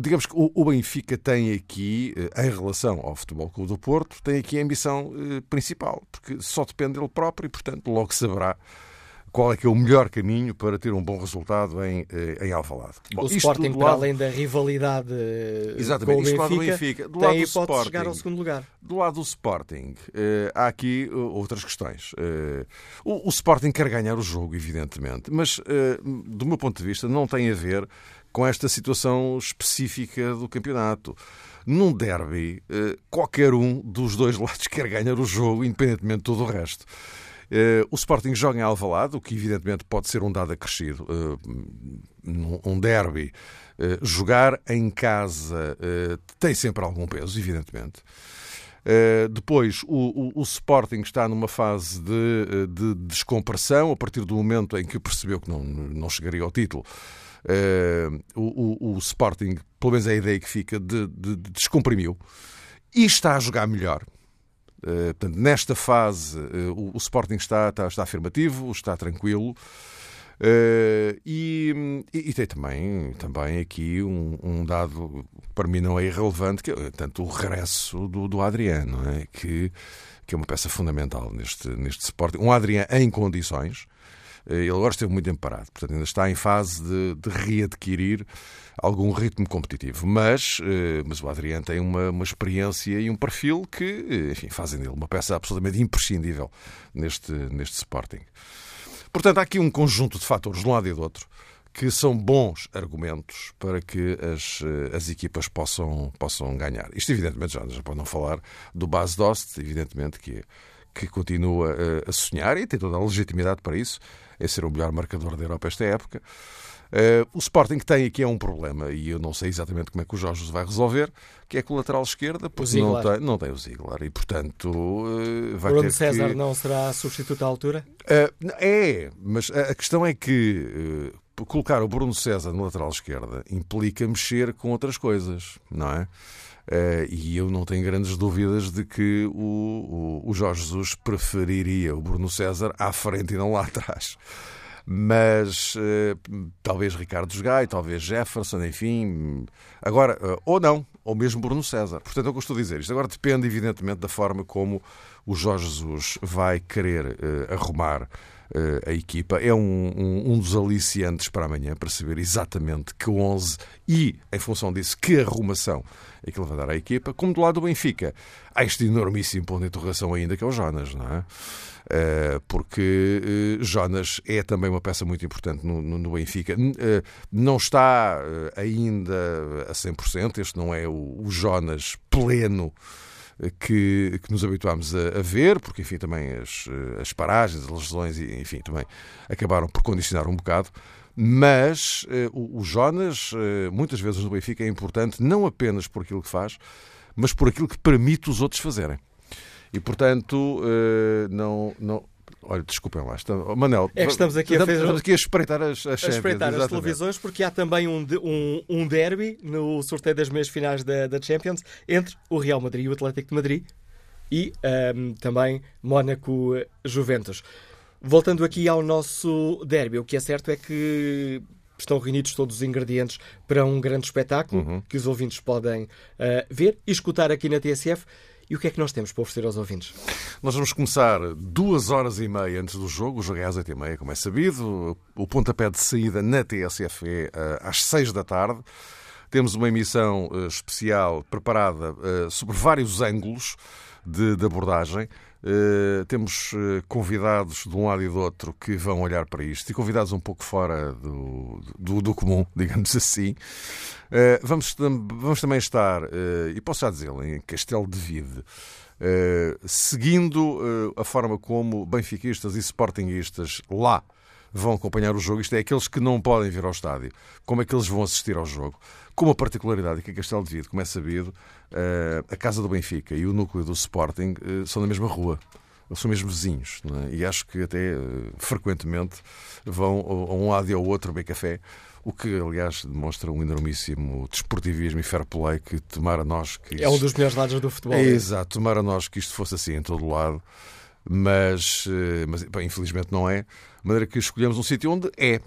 digamos que o Benfica tem aqui, em relação ao Futebol Clube do Porto, tem aqui a ambição principal, porque só depende dele próprio e, portanto, logo saberá qual é que é o melhor caminho para ter um bom resultado em, eh, em Alvalade. Bom, o Sporting, para lado... além da rivalidade eh, Exatamente, com o Benfica, Benfica do lado do Sporting, chegar ao segundo lugar. Do lado do Sporting, eh, há aqui outras questões. o, Sporting quer ganhar o jogo, evidentemente, mas, do meu ponto de vista, não tem a ver com esta situação específica do campeonato. Num derby, qualquer um dos dois (laughs) lados quer ganhar o jogo, independentemente de todo o resto. Uh, o Sporting joga em Alvalade, o que evidentemente pode ser um dado acrescido, uh, um derby. Uh, jogar em casa tem sempre algum peso, evidentemente. depois, o, o, o, Sporting está numa fase de, de, descompressão a partir do momento em que percebeu que não, não chegaria ao título. O, o, Sporting, pelo menos é a ideia que fica, de, de, de descomprimiu e está a jogar melhor. Uh, portanto, nesta fase, uh, o, o, Sporting está, está, está, afirmativo, está tranquilo. Uh, e, e, e, tem também, também aqui um, um, dado que para mim não é irrelevante, que é tanto o regresso do, do Adriano, é? que, que é uma peça fundamental neste, neste Sporting. Um Adriano em condições, ele agora esteve muito tempo parado, portanto ainda está em fase de, de readquirir algum ritmo competitivo. Mas, eh, mas o Adriano tem uma, uma experiência e um perfil que, eh, enfim, fazem dele uma peça absolutamente imprescindível neste, neste Sporting. Portanto, há aqui um conjunto de fatores de um lado e do outro que são bons argumentos para que as, as equipas possam, possam ganhar. Isto, evidentemente, já, já pode não falar do Bas Dost, evidentemente, que, que continua a, a sonhar e tem toda a legitimidade para isso, é ser o melhor marcador da Europa esta época. Uh, o Sporting tem aqui é um problema e eu não sei exatamente como é que o Jorge vai resolver, que é com o lateral esquerda, porque não tem, não tem o Ziegler e, portanto, uh, vai Bruno ter César que... não será substituto à altura? É, mas a, questão é que colocar o Bruno César no lateral esquerda implica mexer com outras coisas, não é? Uh, e eu não tenho grandes dúvidas de que o, o, o Jorge Jesus preferiria o Bruno César à frente e não lá (laughs) atrás mas uh, talvez Ricardo Gai, talvez Jefferson, enfim. Agora, uh, ou não, ou mesmo Bruno César. Portanto, é eu estou a dizer. Isto agora depende, evidentemente, da forma como o Jorge Jesus vai querer arrumar a equipa. É um, um, um, dos aliciantes para amanhã, para saber exatamente que 11 e, em função disso, que arrumação é que ele vai dar à equipa. Como do lado do Benfica, há este enormíssimo ponto de interrogação ainda, que é o Jonas, não é? Eh, porque eh, Jonas é também uma peça muito importante no, no, no Benfica. Eh, não está ainda a 100%, este não é o, Jonas pleno que, que, nos habituámos a, a, ver, porque enfim também as, as paragens, as lesões, enfim, também acabaram por condicionar um bocado. Mas o, o, Jonas, muitas vezes no Benfica, é importante não apenas por aquilo que faz, mas por aquilo que permite os outros fazerem. E, portanto, eh, não, não, Olha, desculpem lá. Estamos... Manel, é estamos aqui, a, fazer... estamos aqui a espreitar as, as, a espreitar as televisões, porque há também um, um, um derby no sorteio das meias finais da, da Champions entre o Real Madrid e o Atlético de Madrid e um, ehm, também Mónaco-Juventus. Voltando aqui ao nosso derby, o que é certo é que estão reunidos todos os ingredientes para um grande espetáculo uhum. que os ouvintes podem uh, ver e escutar aqui na TSF. E o que é que nós temos para oferecer aos ouvintes? Nós vamos começar duas horas e meia antes do jogo. O jogo é às oito e meia, como é sabido. O pontapé de saída na TSF é eh, às seis da tarde. Temos uma emissão eh, especial preparada sobre vários ângulos de, de abordagem. Uh, temos uh, convidados de um lado e do outro que vão olhar para isto e convidados um pouco fora do, do, do comum, (laughs) digamos assim. Uh, vamos, vamos também estar, e posso já dizê-lo, em Castelo de Vide, seguindo a forma como benfiquistas e sportinguistas lá vão acompanhar o jogo, isto é, aqueles que não podem vir ao estádio, como é que eles vão assistir ao jogo. Com uma particularidade que em Castelo de Vide, como é sabido, eh, a Casa do Benfica e o núcleo do Sporting eh, são da mesma rua. Eles são mesmo vizinhos. É? E acho que até eh, frequentemente vão a um lado e ao outro bem café. O que, aliás, demonstra um enormíssimo desportivismo e fair play que tomara nós que isto... É um dos melhores lados do futebol. É, exato, tomara nós que isto fosse assim em todo o lado, mas, mas bem, infelizmente não é. De maneira que escolhemos um sítio onde é.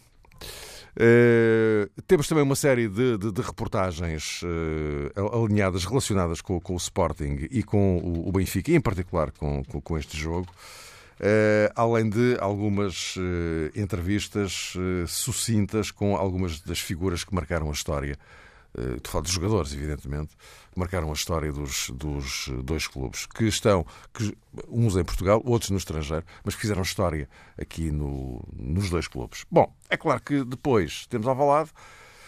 Uh, temos também uma série de, de, de reportagens uh, alinhadas, relacionadas com, com, o Sporting e com o, o Benfica, e em particular com, com, com este jogo. Uh, além de algumas entrevistas sucintas com algumas das figuras que marcaram a história estou a falar dos jogadores, evidentemente, que marcaram a história dos, dos dois clubes, que estão, que, uns em Portugal, outros no estrangeiro, mas que fizeram história aqui no, nos dois clubes. Bom, é claro que depois temos ao lado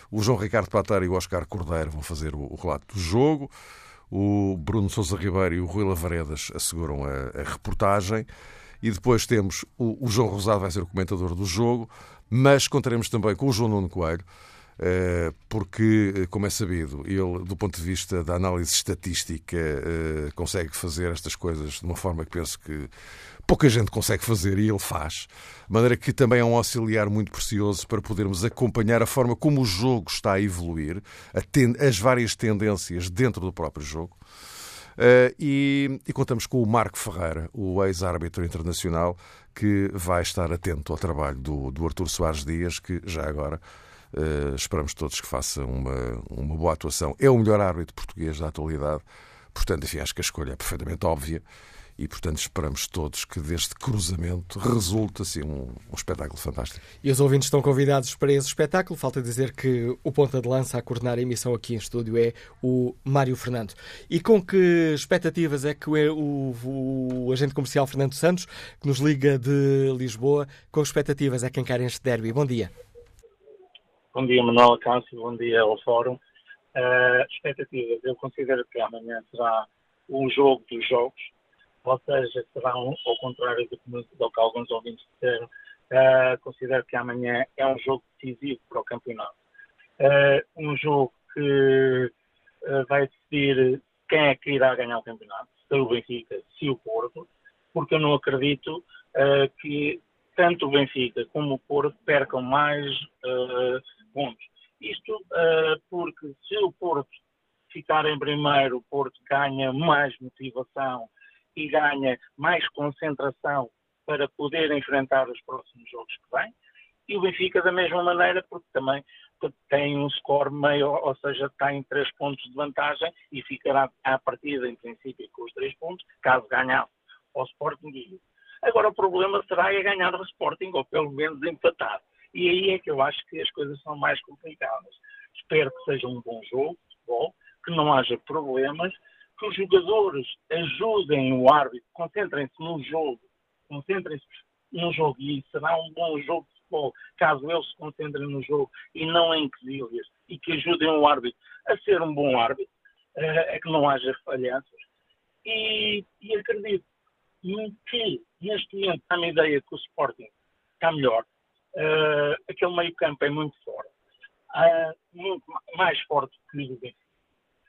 o João Ricardo Patar e o Oscar Cordeiro vão fazer o, o relato do jogo, o Bruno Sousa Ribeiro e o Rui Lavaredas asseguram a, a reportagem. E depois temos o, o João Rosado, vai ser o comentador do jogo, mas contaremos também com o João Nuno Coelho, porque, eh, como é sabido, ele, do ponto de vista da análise estatística, eh, consegue fazer estas coisas de uma forma que penso que pouca gente consegue fazer e ele faz. De maneira que também é um auxiliar muito precioso para podermos acompanhar a forma como o jogo está a evoluir, as várias tendências dentro do próprio jogo. Uh, e, e, contamos com o Marco Ferreira, o ex-árbitro internacional, que vai estar atento ao trabalho do, do Artur Soares Dias, que já agora Uh, esperamos todos que faça uma, uma boa atuação. É o melhor árbitro português da atualidade. Portanto, enfim, acho que a escolha é perfeitamente óbvia e, portanto, esperamos todos que deste cruzamento resulte assim, um, um, espetáculo fantástico. E os ouvintes estão convidados para esse espetáculo. Falta dizer que o ponta de lança a coordenar a emissão aqui em estúdio é o Mário Fernando. E com que expectativas é que o, o, o agente comercial Fernando Santos, que nos liga de Lisboa, com expectativas é quem quer este derby? Bom dia. Bom dia, Manuel Cássio, bom dia ao Fórum. Uh, expectativas, eu considero que amanhã será um jogo dos jogos, ou seja, será um, ao contrário do do que alguns ouvintes disseram, uh, considero que amanhã é um jogo decisivo para o campeonato. Uh, um jogo que vai decidir quem é que irá ganhar o campeonato, se o Benfica, se o Porto, porque eu não acredito que tanto o Benfica como o Porto percam mais uh, pontos. Isto uh, porque se o Porto ficar em primeiro, o Porto ganha mais motivação e ganha mais concentração para poder enfrentar os próximos jogos que vêm. E o Benfica da mesma maneira, porque também tem um score maior, ou seja, tem três pontos de vantagem e ficará à partida, em princípio, com os três pontos, caso ganhasse ao Sporting. Agora o problema será é ganhar o Sporting, ou pelo menos empatar. E aí é que eu acho que as coisas são mais complicadas. Espero que seja um bom jogo futebol, que não haja problemas, que os jogadores ajudem o árbitro, concentrem-se no jogo, concentrem-se no jogo e será um bom jogo de futebol, caso eles se concentrem no jogo e não em quesilhas, e que ajudem o árbitro a ser um bom árbitro, é que não haja falhanças. E, e acredito que neste momento dá-me a ideia que o Sporting está melhor. Uh, aquele meio campo é muito forte. Uh, muito mais forte que o Benfica.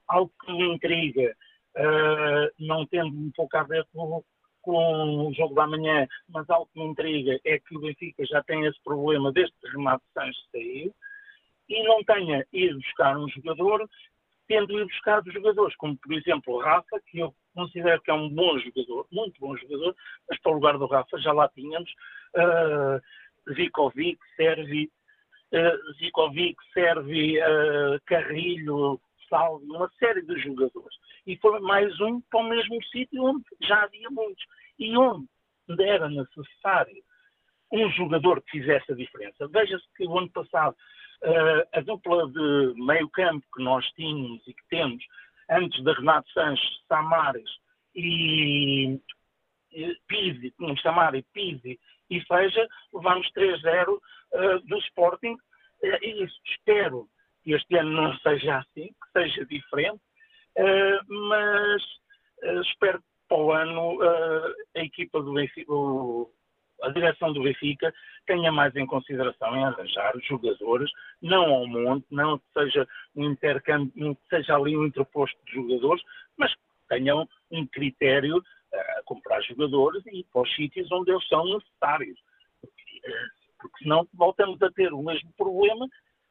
Algo que me intriga, uh, não tendo um pouco a ver com, com o jogo da manhã, mas algo que me intriga é que o Benfica já tem esse problema desde que Renato Sanches saiu e não tenha ido buscar um jogador tendo ido buscar jogadores, como por exemplo o Rafa, que eu considero que é um bom jogador, muito bom jogador, mas para o lugar do Rafa já lá tínhamos uh, Zikovic, Servi, uh, Zikovic, Servi, uh, Carrilho, Salvi, uma série de jogadores. E foi mais um para o mesmo sítio onde já havia muitos. E onde era necessário um jogador que fizesse a diferença. Veja-se que o ano passado a dupla de meio campo que nós tínhamos e que temos antes de Renato Sanches, Samares e, Pizzi, tínhamos Samares, Pizzi e Feja, levámos 3-0 uh, eh, do Sporting. Uh, e isso espero que este ano não seja assim, que seja diferente, mas espero que para o ano a equipa do Benfica, a direção do Benfica tenha mais em consideração em arranjar jogadores, não ao monte, não seja um intercâmbio, não seja ali um interposto de jogadores, mas tenham um critério a comprar jogadores e para os sítios onde eles são necessários. Porque, eh, porque senão voltamos a ter o mesmo problema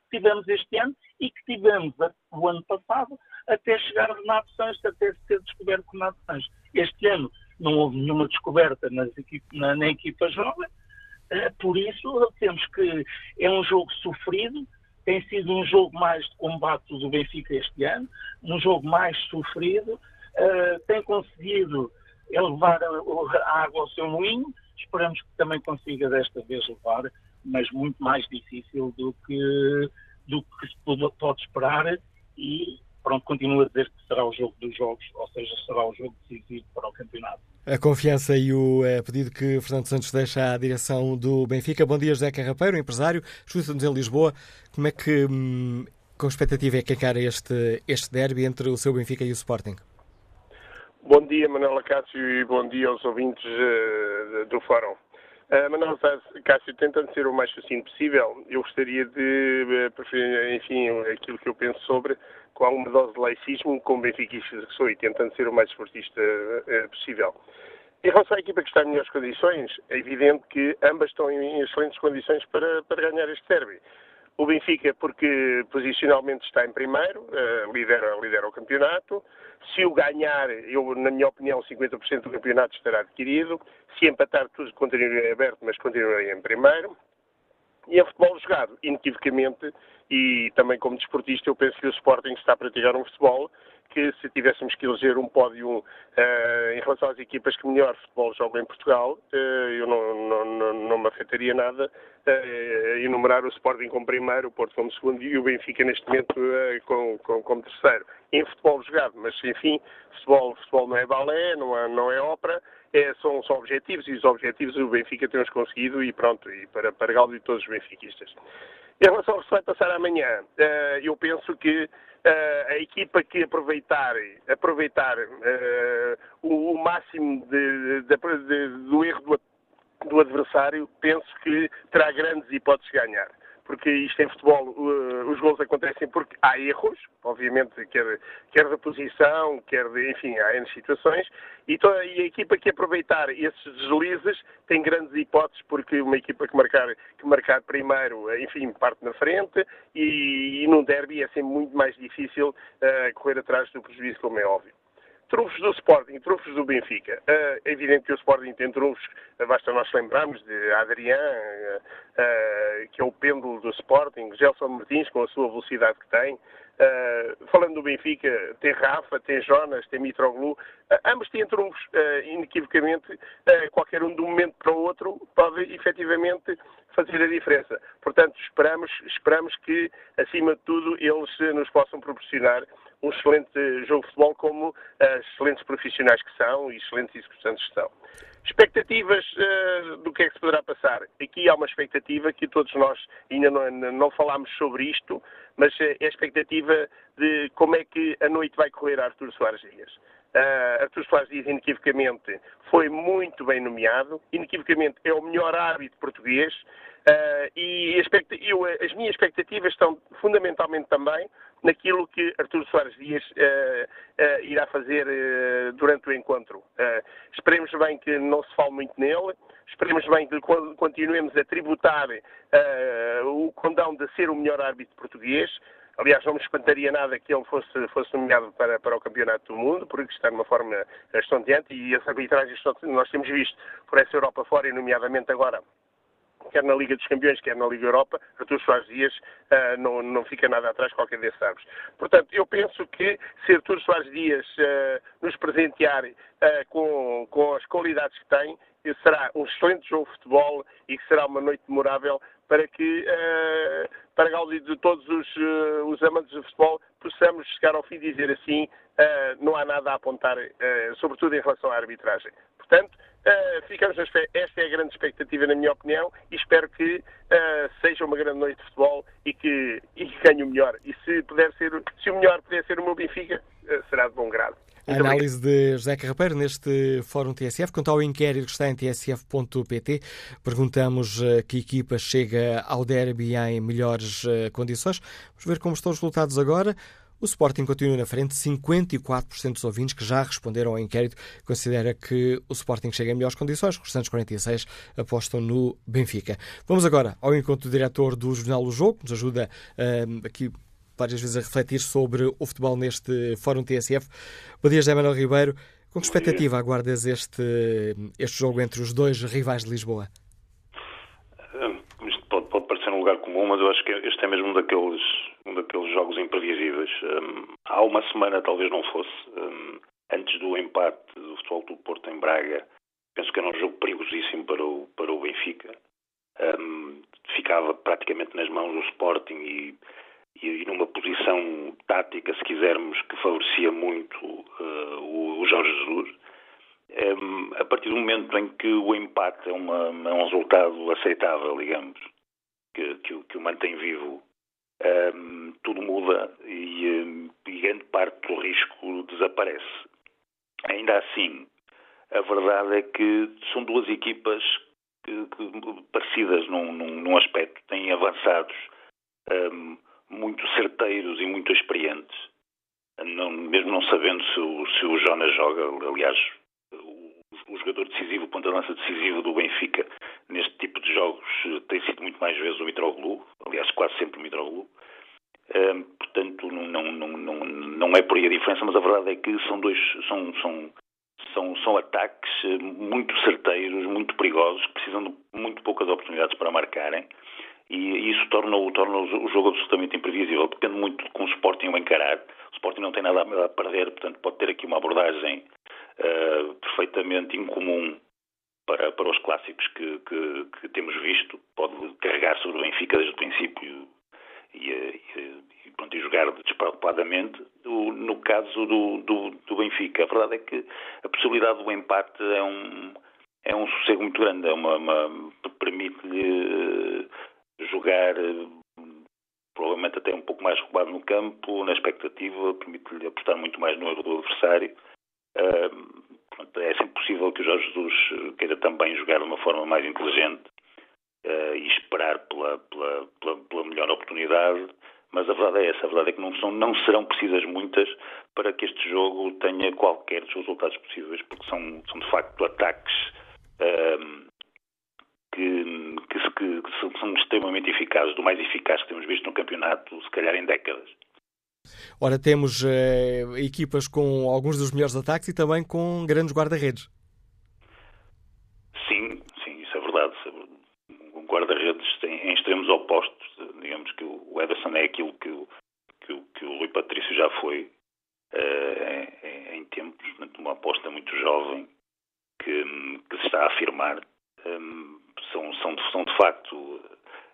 que tivemos este ano e que tivemos o ano passado até chegar Renato Sanches, até ser descoberto Renato Sanches. Este ano não houve nenhuma descoberta na, na equipa jovem, uh, por isso temos que é um jogo sofrido, tem sido um jogo mais de combate do Benfica este ano, um jogo mais sofrido, uh, tem conseguido levar a, a água ao seu moinho, esperamos que também consiga desta vez levar, mas muito mais difícil do que, do que se pode, pode esperar e pronto, continuo a dizer que será o jogo dos jogos, ou seja, será o jogo decisivo para o campeonato. A confiança e o é, pedido que Fernando Santos deixa à direção do Benfica. Bom dia, José Carrapeiro, empresário, estuda-nos em Lisboa. Como é que, hum, com expectativa, é que encara este, este derby entre o seu Benfica e o Sporting? Bom dia, Manuela Cássio, e bom dia aos ouvintes uh, do Fórum. Uh, Manuel Cássio, tentando ser o mais sucinto possível, eu gostaria de, uh, enfim, aquilo que eu penso sobre com alguma dose de laicismo, como benfiquista que sou e tentando ser o mais esportista uh, possível. Em relação à equipa que está em melhores condições, é evidente que ambas estão em excelentes condições para, para ganhar este derby. O Benfica, porque posicionalmente está em primeiro, uh, lidera, lidera o campeonato. Se o ganhar, eu, na minha opinião, 50% do campeonato estará adquirido. Se empatar, tudo continuaria aberto, mas continuaria em primeiro. E a futebol jogado, inequivocamente, e também como desportista, eu penso que o Sporting está a praticar um futebol que, se tivéssemos que eleger um pódio uh, em relação às equipas que melhor futebol jogam em Portugal, uh, eu não, não, não, não, me afetaria nada uh, enumerar o Sporting como primeiro, o Porto como segundo e o Benfica neste momento com, com, como terceiro. Em futebol jogado, mas enfim, futebol, futebol não é balé, não é, não é ópera, é, são, são objetivos e os objetivos o Benfica tem-os conseguido e pronto, e para, para Galo e todos os benfiquistas. Em relação ao que se vai passar amanhã, uh, eu penso que uh, a equipa que aproveitar, aproveitar uh, o, o, máximo de, de, de, do erro do, do adversário, penso que terá grandes hipóteses de ganhar porque isto em futebol uh, os gols acontecem porque há erros, obviamente, quer, quer da posição, quer de, enfim, há N situações, e, toda, e, a equipa que aproveitar esses deslizes tem grandes hipóteses, porque uma equipa que marcar, que marcar primeiro, enfim, parte na frente, e, e num derby é sempre muito mais difícil uh, correr atrás do prejuízo, como é óbvio. Trunfos do Sporting, trunfos do Benfica. Uh, é evidente que o Sporting tem trunfos, basta nós lembrarmos de Adrián, uh, que é o pêndulo do Sporting, Gelson Martins, com a sua velocidade que tem. Falando do Benfica, tem Rafa, tem Jonas, tem Mitroglou. Ambos têm trunfos, inequivocamente. qualquer um de um momento para o outro pode efetivamente fazer a diferença. Portanto, esperamos, esperamos que, acima de tudo, eles nos possam proporcionar um excelente jogo de futebol, como uh, excelentes profissionais que são e excelentes executantes que são. Expectativas uh, do que é que se poderá passar? Aqui há uma expectativa que todos nós ainda não, não falámos sobre isto, mas é a expectativa de como é que a noite vai correr a Artur Soares Dias. Uh, Artur Soares Dias, inequivocamente, foi muito bem nomeado, inequivocamente é o melhor árbitro português, Uh, e eu, as minhas expectativas estão fundamentalmente também naquilo que Artur Soares Dias uh, uh, irá fazer durante o encontro. esperemos bem que não se fale muito nele, esperemos bem que continuemos a tributar o condão de ser o melhor árbitro português. Aliás, não me espantaria nada que ele fosse, fosse nomeado para, para o Campeonato do Mundo, porque está numa forma estonteante e as arbitragens nós temos visto por essa Europa fora, e nomeadamente agora quer na Liga dos Campeões, quer na Liga Europa, Artur Soares Dias uh, não, não fica nada atrás qualquer desses árvores. Portanto, eu penso que se Artur Soares Dias uh, nos presentear uh, com, com as qualidades que tem, será um excelente jogo de futebol e que será uma noite memorável para que, para Gáudio de todos os, os amantes do futebol, possamos chegar ao fim e dizer assim, não há nada a apontar, sobretudo em relação à arbitragem. Portanto, Uh, ficamos esta é a grande expectativa, na minha opinião, e espero que seja uma grande noite de futebol e que, e que ganhe o melhor. E se, puder ser, se o melhor puder ser o meu Benfica, será de bom grado. A análise de José Carrapeiro neste Fórum TSF. Quanto ao inquérito que está em tsf.pt, perguntamos que equipa chega ao derby em melhores condições. Vamos ver como estão os resultados agora. O Sporting continua na frente, 54% dos ouvintes que já responderam ao inquérito considera que o Sporting chega em melhores condições, os restantes 46% apostam no Benfica. Vamos agora ao encontro do diretor do Jornal do Jogo, que nos ajuda uh, aqui várias vezes a refletir sobre o futebol neste Fórum TSF. Bom dia, José Manuel Ribeiro. Com que expectativa aguardas este, este jogo entre os dois rivais de Lisboa? Isto pode, pode parecer um lugar comum, mas eu acho que este é mesmo um daqueles um daqueles jogos imprevisíveis. Um, há uma semana talvez não fosse. Um, antes do empate do Futebol do Porto em Braga, penso que era um jogo perigosíssimo para o, para o Benfica. Um, ficava praticamente nas mãos do Sporting e, e, numa posição tática, se quisermos, que favorecia muito uh, o, o, Jorge Jesus. Um, a partir do momento em que o empate é, uma, é um resultado aceitável, digamos, que, que, que o mantém vivo um, tudo muda e, e, grande parte do risco desaparece. Ainda assim, a verdade é que são duas equipas que, que, parecidas num, num, num, aspecto, têm avançados um, muito certeiros e muito experientes, não, mesmo não sabendo se o, se o Jonas joga, aliás, o jogador decisivo, o ponta-lança decisivo do Benfica neste tipo de jogos tem sido muito mais vezes o Mitroglou, aliás, quase sempre o Mitroglou. Um, portanto, não, não, não, não, é por aí a diferença, mas a verdade é que são dois são, são, são, são ataques eh, muito certeiros, muito perigosos, que precisam de muito poucas oportunidades para marcarem e isso torna, torna o jogo absolutamente imprevisível. Depende muito de como o Sporting o encarar. O Sporting não tem nada a perder, portanto pode ter aqui uma abordagem uh, perfeitamente incomum para, para os clássicos que, que, que, temos visto. Pode carregar sobre o Benfica desde o princípio e, e, e, pronto, e jogar despreocupadamente. no caso do, do, do, Benfica, a verdade é que a possibilidade do empate é um, é um sossego muito grande, é uma, uma permite-lhe eh, jogar provavelmente até um pouco mais roubado no campo, na expectativa, permite-lhe apostar muito mais no erro do adversário. É sempre possível que o Jorge Jesus queira também jogar de uma forma mais inteligente uh, e esperar pela, pela, pela, pela, melhor oportunidade, mas a verdade é essa, a verdade é que não, são, não serão precisas muitas para que este jogo tenha qualquer dos resultados possíveis, porque são, são de facto ataques que, que, que, que, são extremamente eficazes, do mais eficaz que temos visto no campeonato, se calhar em décadas. Ora, temos uh, equipas com alguns dos melhores ataques e também com grandes guarda-redes. Sim, sim, isso é verdade. Guarda-redes em extremos opostos. Digamos que o Ederson é aquilo que, que, que o Rui Patrício já foi uh, em, em, tempos, uma aposta muito jovem que, que se está a afirmar. Um, são, são, são de facto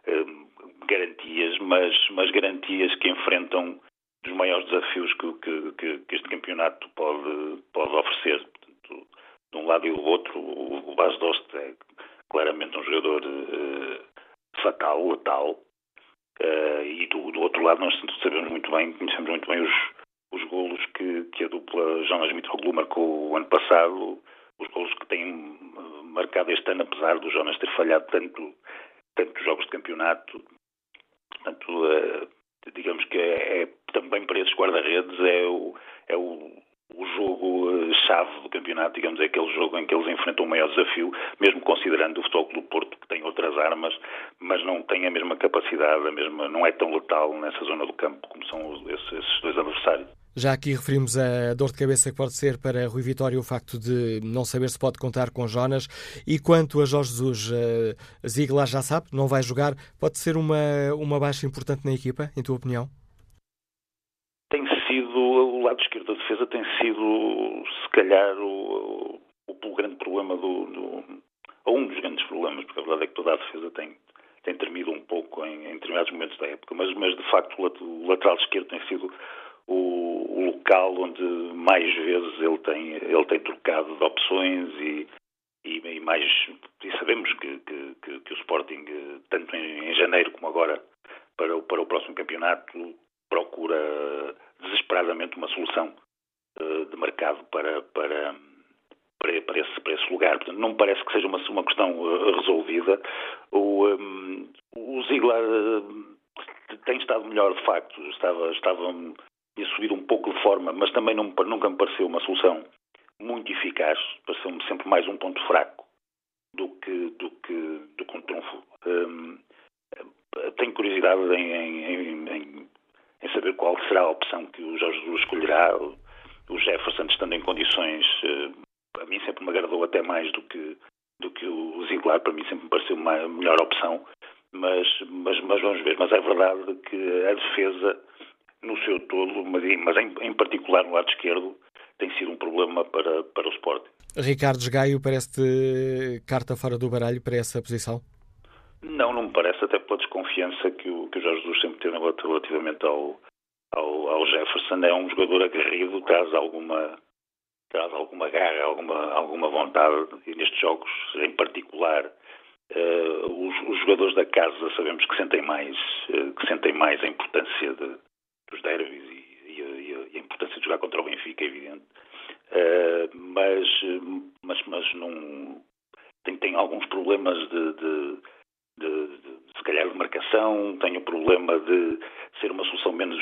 um, garantias, mas, mas garantias que enfrentam dos maiores desafios que, que, que, este campeonato pode, pode oferecer. Portanto, de um lado e do outro, o, o Bas Dost é claramente um jogador uh, fatal, letal, uh, e do, do, outro lado nós sabemos muito bem, conhecemos muito bem os, os golos que, que a dupla Jonas Mitroglou marcou o ano passado, os golos que têm marcado este ano, apesar do Jonas ter falhado tanto, tanto jogos de campeonato. Portanto, uh, digamos que é, é, também para esses guarda-redes é o, é o, o jogo-chave eh, do campeonato, digamos, é aquele jogo em que eles enfrentam o maior desafio, mesmo considerando o Futebol Clube Porto, que tem outras armas, mas não tem a mesma capacidade, a mesma, não é tão letal nessa zona do campo como são esses, esses dois adversários. Já aqui referimos a dor de cabeça que pode ser para Rui Vitória o facto de não saber se pode contar com Jonas. E quanto a Jorge Jesus, uh, Ziegler já sabe, não vai jogar. Pode ser uma, uma baixa importante na equipa, em tua opinião? Tem sido, o lado esquerdo da defesa tem sido, se calhar, o, o, o grande problema do, do, ou um dos grandes problemas, porque a verdade é que toda a defesa tem, tem tremido um pouco em, em determinados momentos da época, mas, mas de facto o lateral esquerdo tem sido o, o, local onde mais vezes ele tem, ele tem trocado de opções e, e, e mais e sabemos que, que, que, que, o Sporting, tanto em, em, janeiro como agora, para o, para o próximo campeonato, procura desesperadamente uma solução de mercado para, para, para, para, esse, para esse lugar. Portanto, não me parece que seja uma, uma questão uh, resolvida. O, um, o Ziegler tem estado melhor, de facto. Estava, estava tinha subido um pouco de forma, mas também não, nunca me pareceu uma solução muito eficaz, pareceu-me sempre mais um ponto fraco do que, do que, do que um trunfo. Hum, tenho curiosidade em, em, em, em, saber qual será a opção que o Jorge Jesus escolherá. O Jefferson, estando em condições, hum, a mim sempre me agradou até mais do que, do que o Ziegler, para mim sempre me pareceu uma melhor opção, mas, mas, mas vamos ver. Mas é verdade que a defesa no seu todo, mas, em, em particular no lado esquerdo, tem sido um problema para, para o Sporting. Ricardo Gaio parece-te carta fora do baralho para essa posição? Não, não me parece, até pela desconfiança que o, que o Jorge Jesus sempre teve relativamente ao, ao, ao, Jefferson. É um jogador aguerrido, traz alguma, traz alguma garra, alguma, alguma vontade, e nestes jogos em particular. Uh, os, os, jogadores da casa sabemos que sentem mais, uh, que sentem mais a importância de, dos derbys e, e, e, a importância de jogar contra o Benfica, é evidente. Uh, mas, mas, mas não tem, tem alguns problemas de, de, de, de, se calhar de marcação, tem o problema de ser uma solução menos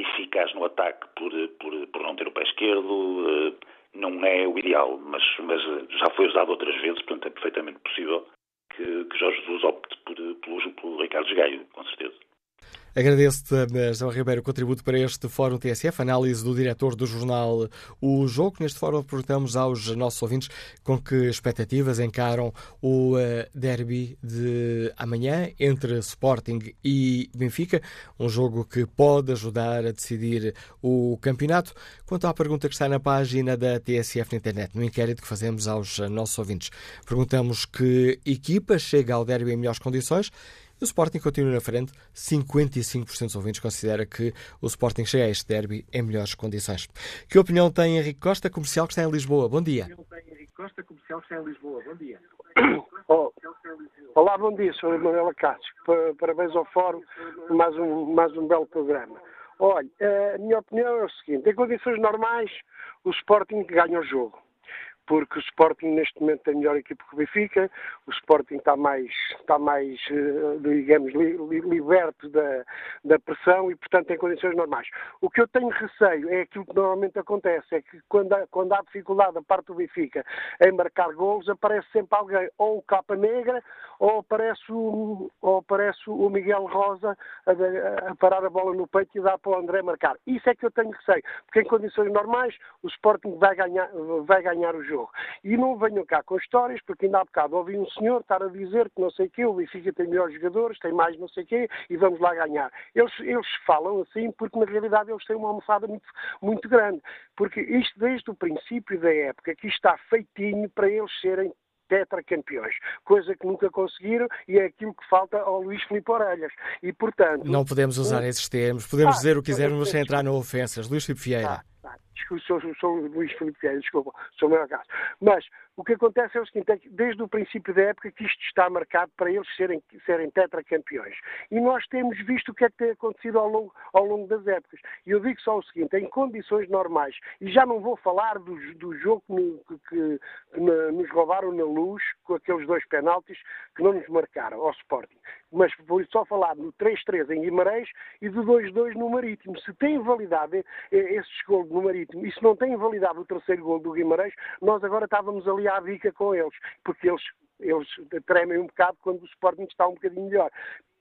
eficaz no ataque por, por, por não ter o pé esquerdo. Uh, não é o ideal, mas, mas já foi usado outras vezes, portanto é perfeitamente possível que, que Jorge Jesus opte por, pelo, pelo Ricardo Gaio, com certeza. Agradeço-te, João Ribeiro, o contributo para este Fórum TSF, análise do diretor do jornal O Jogo. Neste fórum perguntamos aos nossos ouvintes com que expectativas encaram o eh, derby de amanhã entre Sporting e Benfica, um jogo que pode ajudar a decidir o campeonato. Quanto à pergunta que está na página da TSF na internet, no inquérito que fazemos aos nossos ouvintes, perguntamos que equipa chega ao derby em melhores condições o Sporting continua na frente. 55% dos ouvintes considera que o Sporting chega a este derby em melhores condições. Que opinião tem Henrique Costa, comercial que está em Lisboa? Bom dia. Costa, comercial que está em Lisboa. Bom dia. (coughs) Oh, Olá, bom dia, Sr. Manuela Cássio. Parabéns ao Fórum, mais um, mais um belo programa. Olha, eh, a minha opinião é o seguinte: em condições normais, o Sporting ganha o jogo porque o Sporting neste momento tem melhor equipe que o Benfica, o Sporting está mais, está mais eh, digamos, li, li, liberto da, da pressão e, portanto, tem condições normais. O que eu tenho receio é aquilo que normalmente acontece, é que quando há, quando há dificuldade da parte do Benfica em marcar golos, aparece sempre alguém, ou o Capa Negra, ou aparece o, ou aparece o Miguel Rosa a, a parar a bola no peito e dar para o André marcar. Isso é que eu tenho receio, porque em condições normais o Sporting vai ganhar, vai ganhar o jogo jogo. E não venham cá com histórias, porque ainda há bocado ouvi um senhor estar a dizer que não sei o quê, o Benfica tem melhores jogadores, tem mais não sei o quê, e vamos lá ganhar. Eles, eles falam assim porque na realidade eles têm uma almofada muito, muito grande. Porque isto desde o princípio da época, que está feitinho para eles serem tetracampeões, coisa que nunca conseguiram e é aquilo que falta ao Luís Filipe Orelhas. E, portanto... Não podemos usar esses termos, podemos ah, dizer o que quisermos, mas sem entrar na ofensas. Luís Filipe Vieira. Ah, desculpe, sou, sou Luís Filipe Vieira, desculpa, sou o meu caso. Mas o que acontece é o seguinte, é que desde o princípio da época que isto está marcado para eles serem, serem tetracampeões. E nós temos visto o que é que tem acontecido ao longo, ao longo das épocas. E eu digo só o seguinte, em condições normais, e já não vou falar do, do jogo que, que, nos roubaram na luz, com aqueles dois penaltis que não nos marcaram ao Sporting, mas vou só falar no 3-3 em Guimarães e do 2-2 no Marítimo. Se tem validade esses gols no Marítimo e se não tem validade o terceiro gol do Guimarães, nós agora estávamos ali à bica com eles, porque eles eles tremem um bocado quando o Sporting está um bocadinho melhor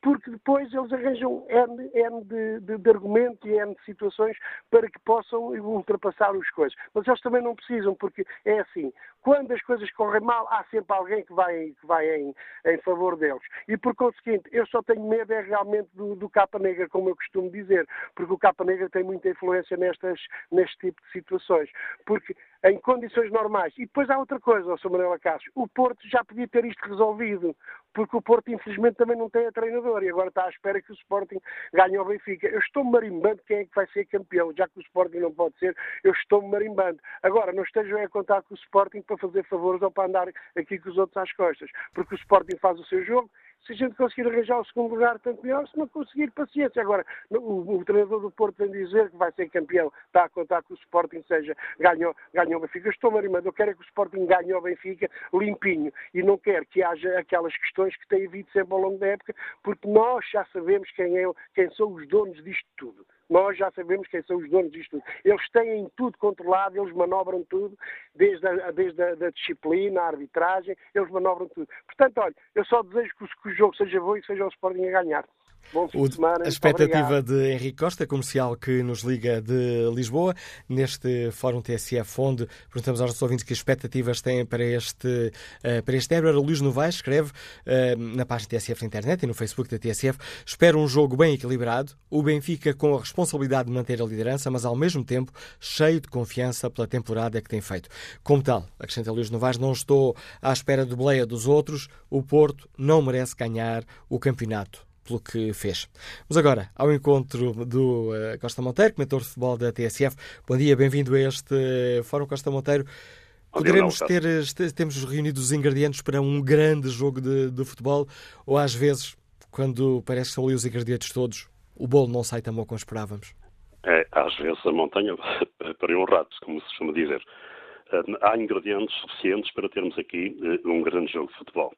porque depois eles arranjam N, N de, de, de argumentos e N de situações para que possam ultrapassar as coisas. Mas eles também não precisam, porque é assim, quando as coisas correm mal, há sempre alguém que vai, que vai em, em favor deles. E por conseguinte, eu só tenho medo é realmente do, do capa negra, como eu costumo dizer, porque o capa negra tem muita influência nestas, neste tipo de situações. Porque em condições normais. E depois há outra coisa, Sr. Manuel Cássio, o Porto já podia ter isto resolvido, porque o Porto infelizmente também não tem a treinador e agora está à espera que o Sporting ganhe ao Benfica. Eu estou marimbando quem é que vai ser campeão, já que o Sporting não pode ser, eu estou marimbando. Agora, não estejam a contar com o Sporting para fazer favores ou para andar aqui com os outros às costas, porque o Sporting faz o seu jogo, se a gente conseguir arranjar o segundo lugar, tanto melhor. Se não conseguir, paciência. Agora, o, o, treinador do Porto vem dizer que vai ser campeão, está a contar que o Sporting seja, ganhou, ganhou o Benfica. Eu estou marimando, eu quero é que o Sporting ganhe o Benfica limpinho e não quero que haja aquelas questões que têm havido sempre ao longo da época, porque nós já sabemos quem, é, quem são os donos disto tudo. Nós já sabemos quem são os donos disto tudo. Eles têm tudo controlado, eles manobram tudo, desde a, desde a da disciplina, a arbitragem, eles manobram tudo. Portanto, olha, eu só desejo que o, que o jogo seja bom e que seja o Sporting a ganhar. Semana, a expectativa de Henrique Costa, comercial que nos liga de Lisboa, neste Fórum TSF, onde perguntamos aos nossos ouvintes que expectativas têm para este, uh, para este Era Luís Novaes escreve uh, na página TSF na internet e no Facebook da TSF: espera um jogo bem equilibrado, o Benfica com a responsabilidade de manter a liderança, mas ao mesmo tempo cheio de confiança pela temporada que tem feito. Como tal, acrescenta Luís Novaes, não estou à espera do bleia dos outros, o Porto não merece ganhar o campeonato pelo que fez. Vamos agora ao encontro do uh, Costa Monteiro, comentor de futebol da TSF. Bom dia, bem-vindo a este Fórum Costa Monteiro. Poderemos ter, ter, temos reunido os ingredientes para um grande jogo de, de, futebol ou às vezes, quando parecem que são ali os ingredientes todos, o bolo não sai tão bom como esperávamos? É, às vezes a montanha (laughs) para um rato, como se costuma dizer. Eh, há ingredientes suficientes para termos aqui um grande jogo de futebol.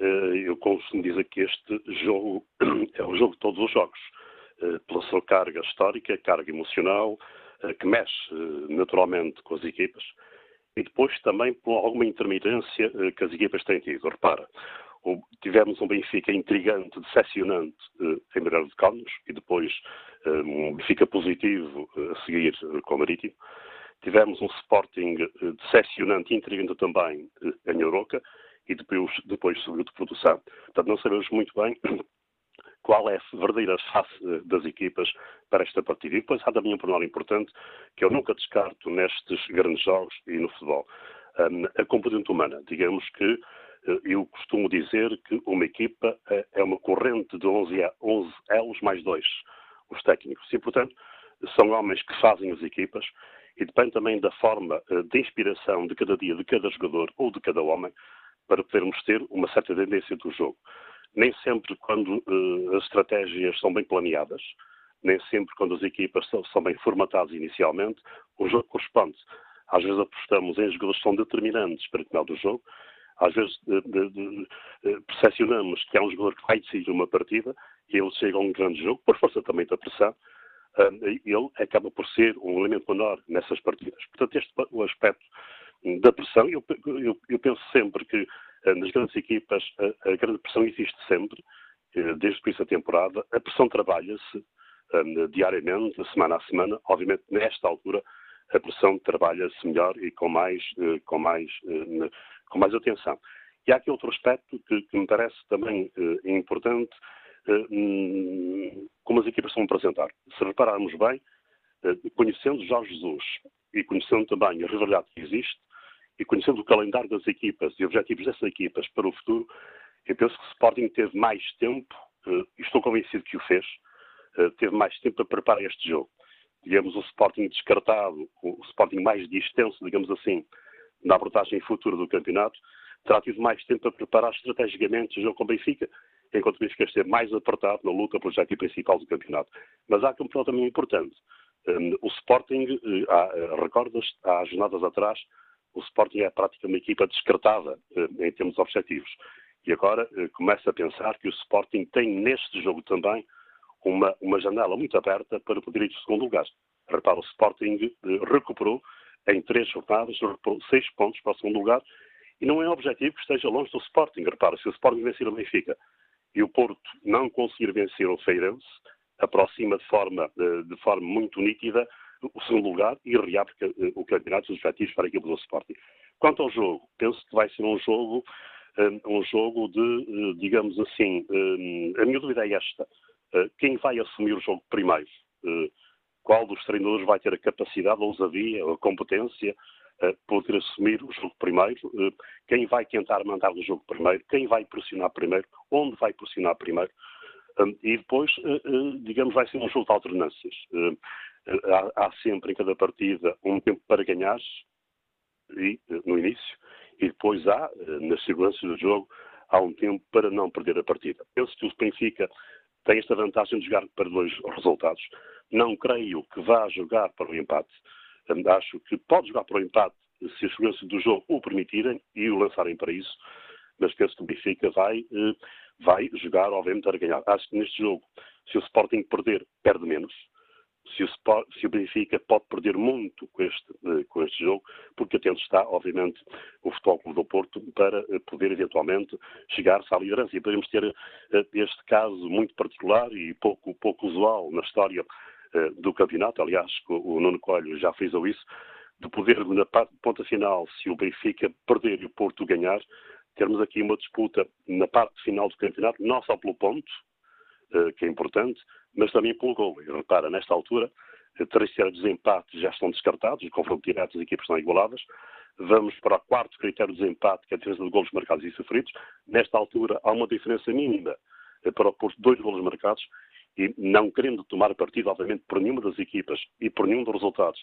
Eh, eu costumo dizer que este jogo (clears throat) é o jogo de todos os jogos, eh, pela sua carga histórica, carga emocional, eh, que mexe naturalmente com as equipas, e depois também por alguma intermitência que as equipas têm tido. Repara, tivemos um Benfica intrigante, decepcionante em Moreira de Cónigos, e depois um Benfica positivo a seguir com o Marítimo. Tivemos um Sporting decepcionante intrigante também em Oroca, e depois, depois subiu de produção. Portanto, não sabemos muito bem (clears throat) qual é a verdadeira face eh, das equipas para esta partida. E depois há também um pormenor importante que eu nunca descarto nestes grandes jogos e no futebol. Um, a componente humana. Digamos que eh, eu costumo dizer que uma equipa eh, é uma corrente de 11, 11 elos mais dois, os técnicos. E, portanto, são homens que fazem as equipas e depende também da forma de inspiração de cada dia de cada jogador ou de cada homem para podermos ter uma certa tendência do jogo. Nem sempre quando uh, as estratégias são bem planeadas, nem sempre quando as equipas são, são bem formatadas inicialmente, o jogo corresponde. Às vezes apostamos em jogadores que são determinantes para o final do jogo, às vezes de, de, de, percepcionamos que é um jogador que vai decidir uma partida e ele chega a um grande jogo, por força também da pressão, ele acaba por ser um elemento menor nessas partidas. Portanto, este o aspecto da pressão, eu, eu, eu penso sempre que eh, nas grandes equipas a, a, grande pressão existe sempre, eh, desde o início da temporada. A pressão trabalha-se um, diariamente, semana a semana. Obviamente, nesta altura, a pressão trabalha-se melhor e com mais, com, mais, com mais atenção. E há aqui outro aspecto que, que me parece também importante, hum, como as equipas a apresentar. Se repararmos bem, conhecendo Jorge Jesus e conhecendo também a rivalidade que existe, e conhecendo o calendário das equipas e objetivos dessas equipas para o futuro, eu penso que o Sporting teve mais tempo, e estou convencido que o fez, eh, teve mais tempo para preparar este jogo. Digamos, o Sporting descartado, o Sporting mais distenso, digamos assim, na abordagem futura do campeonato, terá tido mais tempo para preparar estrategicamente o jogo com o Benfica, enquanto o Benfica esteve mais apertado na luta pelo objetivo principal do campeonato. Mas há um ponto também importante. Um, o Sporting, uh, recordas, há jornadas atrás, o Sporting é praticamente uma equipa descartada uh, em termos objetivos. E agora uh, começa a pensar que o Sporting tem neste jogo também uma, uma janela muito aberta para poder ir de segundo lugar. Repara, o Sporting eh, recuperou em três jornadas, seis pontos para o segundo lugar e não é objetivo que esteja longe do Sporting. Repara, se o Sporting vencer o Benfica e o Porto não conseguir vencer o Feirense, aproxima de forma, eh, de forma muito nítida o segundo lugar e reabre eh, o campeonato dos objetivos para a equipe do Sporting. Quanto ao jogo, penso que vai ser um jogo, um jogo de, digamos assim, a minha dúvida é esta. Eh, quem vai assumir o jogo primeiro? Eh, qual dos treinadores vai ter a capacidade, a ousadia, a competência poder assumir o jogo primeiro? quem vai tentar mandar o jogo primeiro? Quem vai pressionar primeiro? Onde vai pressionar primeiro? e depois, digamos, vai ser um jogo de alternâncias. Há, há, sempre em cada partida um tempo para ganhar, e, no início, e depois há, nas seguranças do jogo, há um tempo para não perder a partida. Penso que o Benfica tem esta vantagem de jogar para dois resultados. Não creio que vá jogar para o empate. Acho que pode jogar para o empate se as seguranças do jogo o permitirem e o lançarem para isso, mas penso que o Benfica vai, eh, vai jogar, obviamente, para ganhar. Acho que neste jogo, se o Sporting perder, perde menos se o, se o Benfica pode perder muito com este, eh, com este jogo, porque atento está, obviamente, o Futebol Clube do Porto para eh, poder eventualmente chegar-se à liderança. E podemos ter eh, este caso muito particular e pouco, pouco usual na história do campeonato, aliás, o Nuno Coelho já frisou isso, de poder, na ponta final, se o Benfica perder e o Porto ganhar, termos aqui uma disputa na parte final do campeonato, não só pelo ponto, que é importante, mas também pelo gol. E repara, nesta altura, três critérios de já estão descartados, o confronto direto as equipes estão igualadas. Vamos para o quarto critério de empate, que é a diferença de golos marcados e sofridos. Nesta altura, há uma diferença mínima para o posto dois golos marcados e não querendo tomar partido, obviamente, por nenhuma das equipas e por nenhum dos resultados,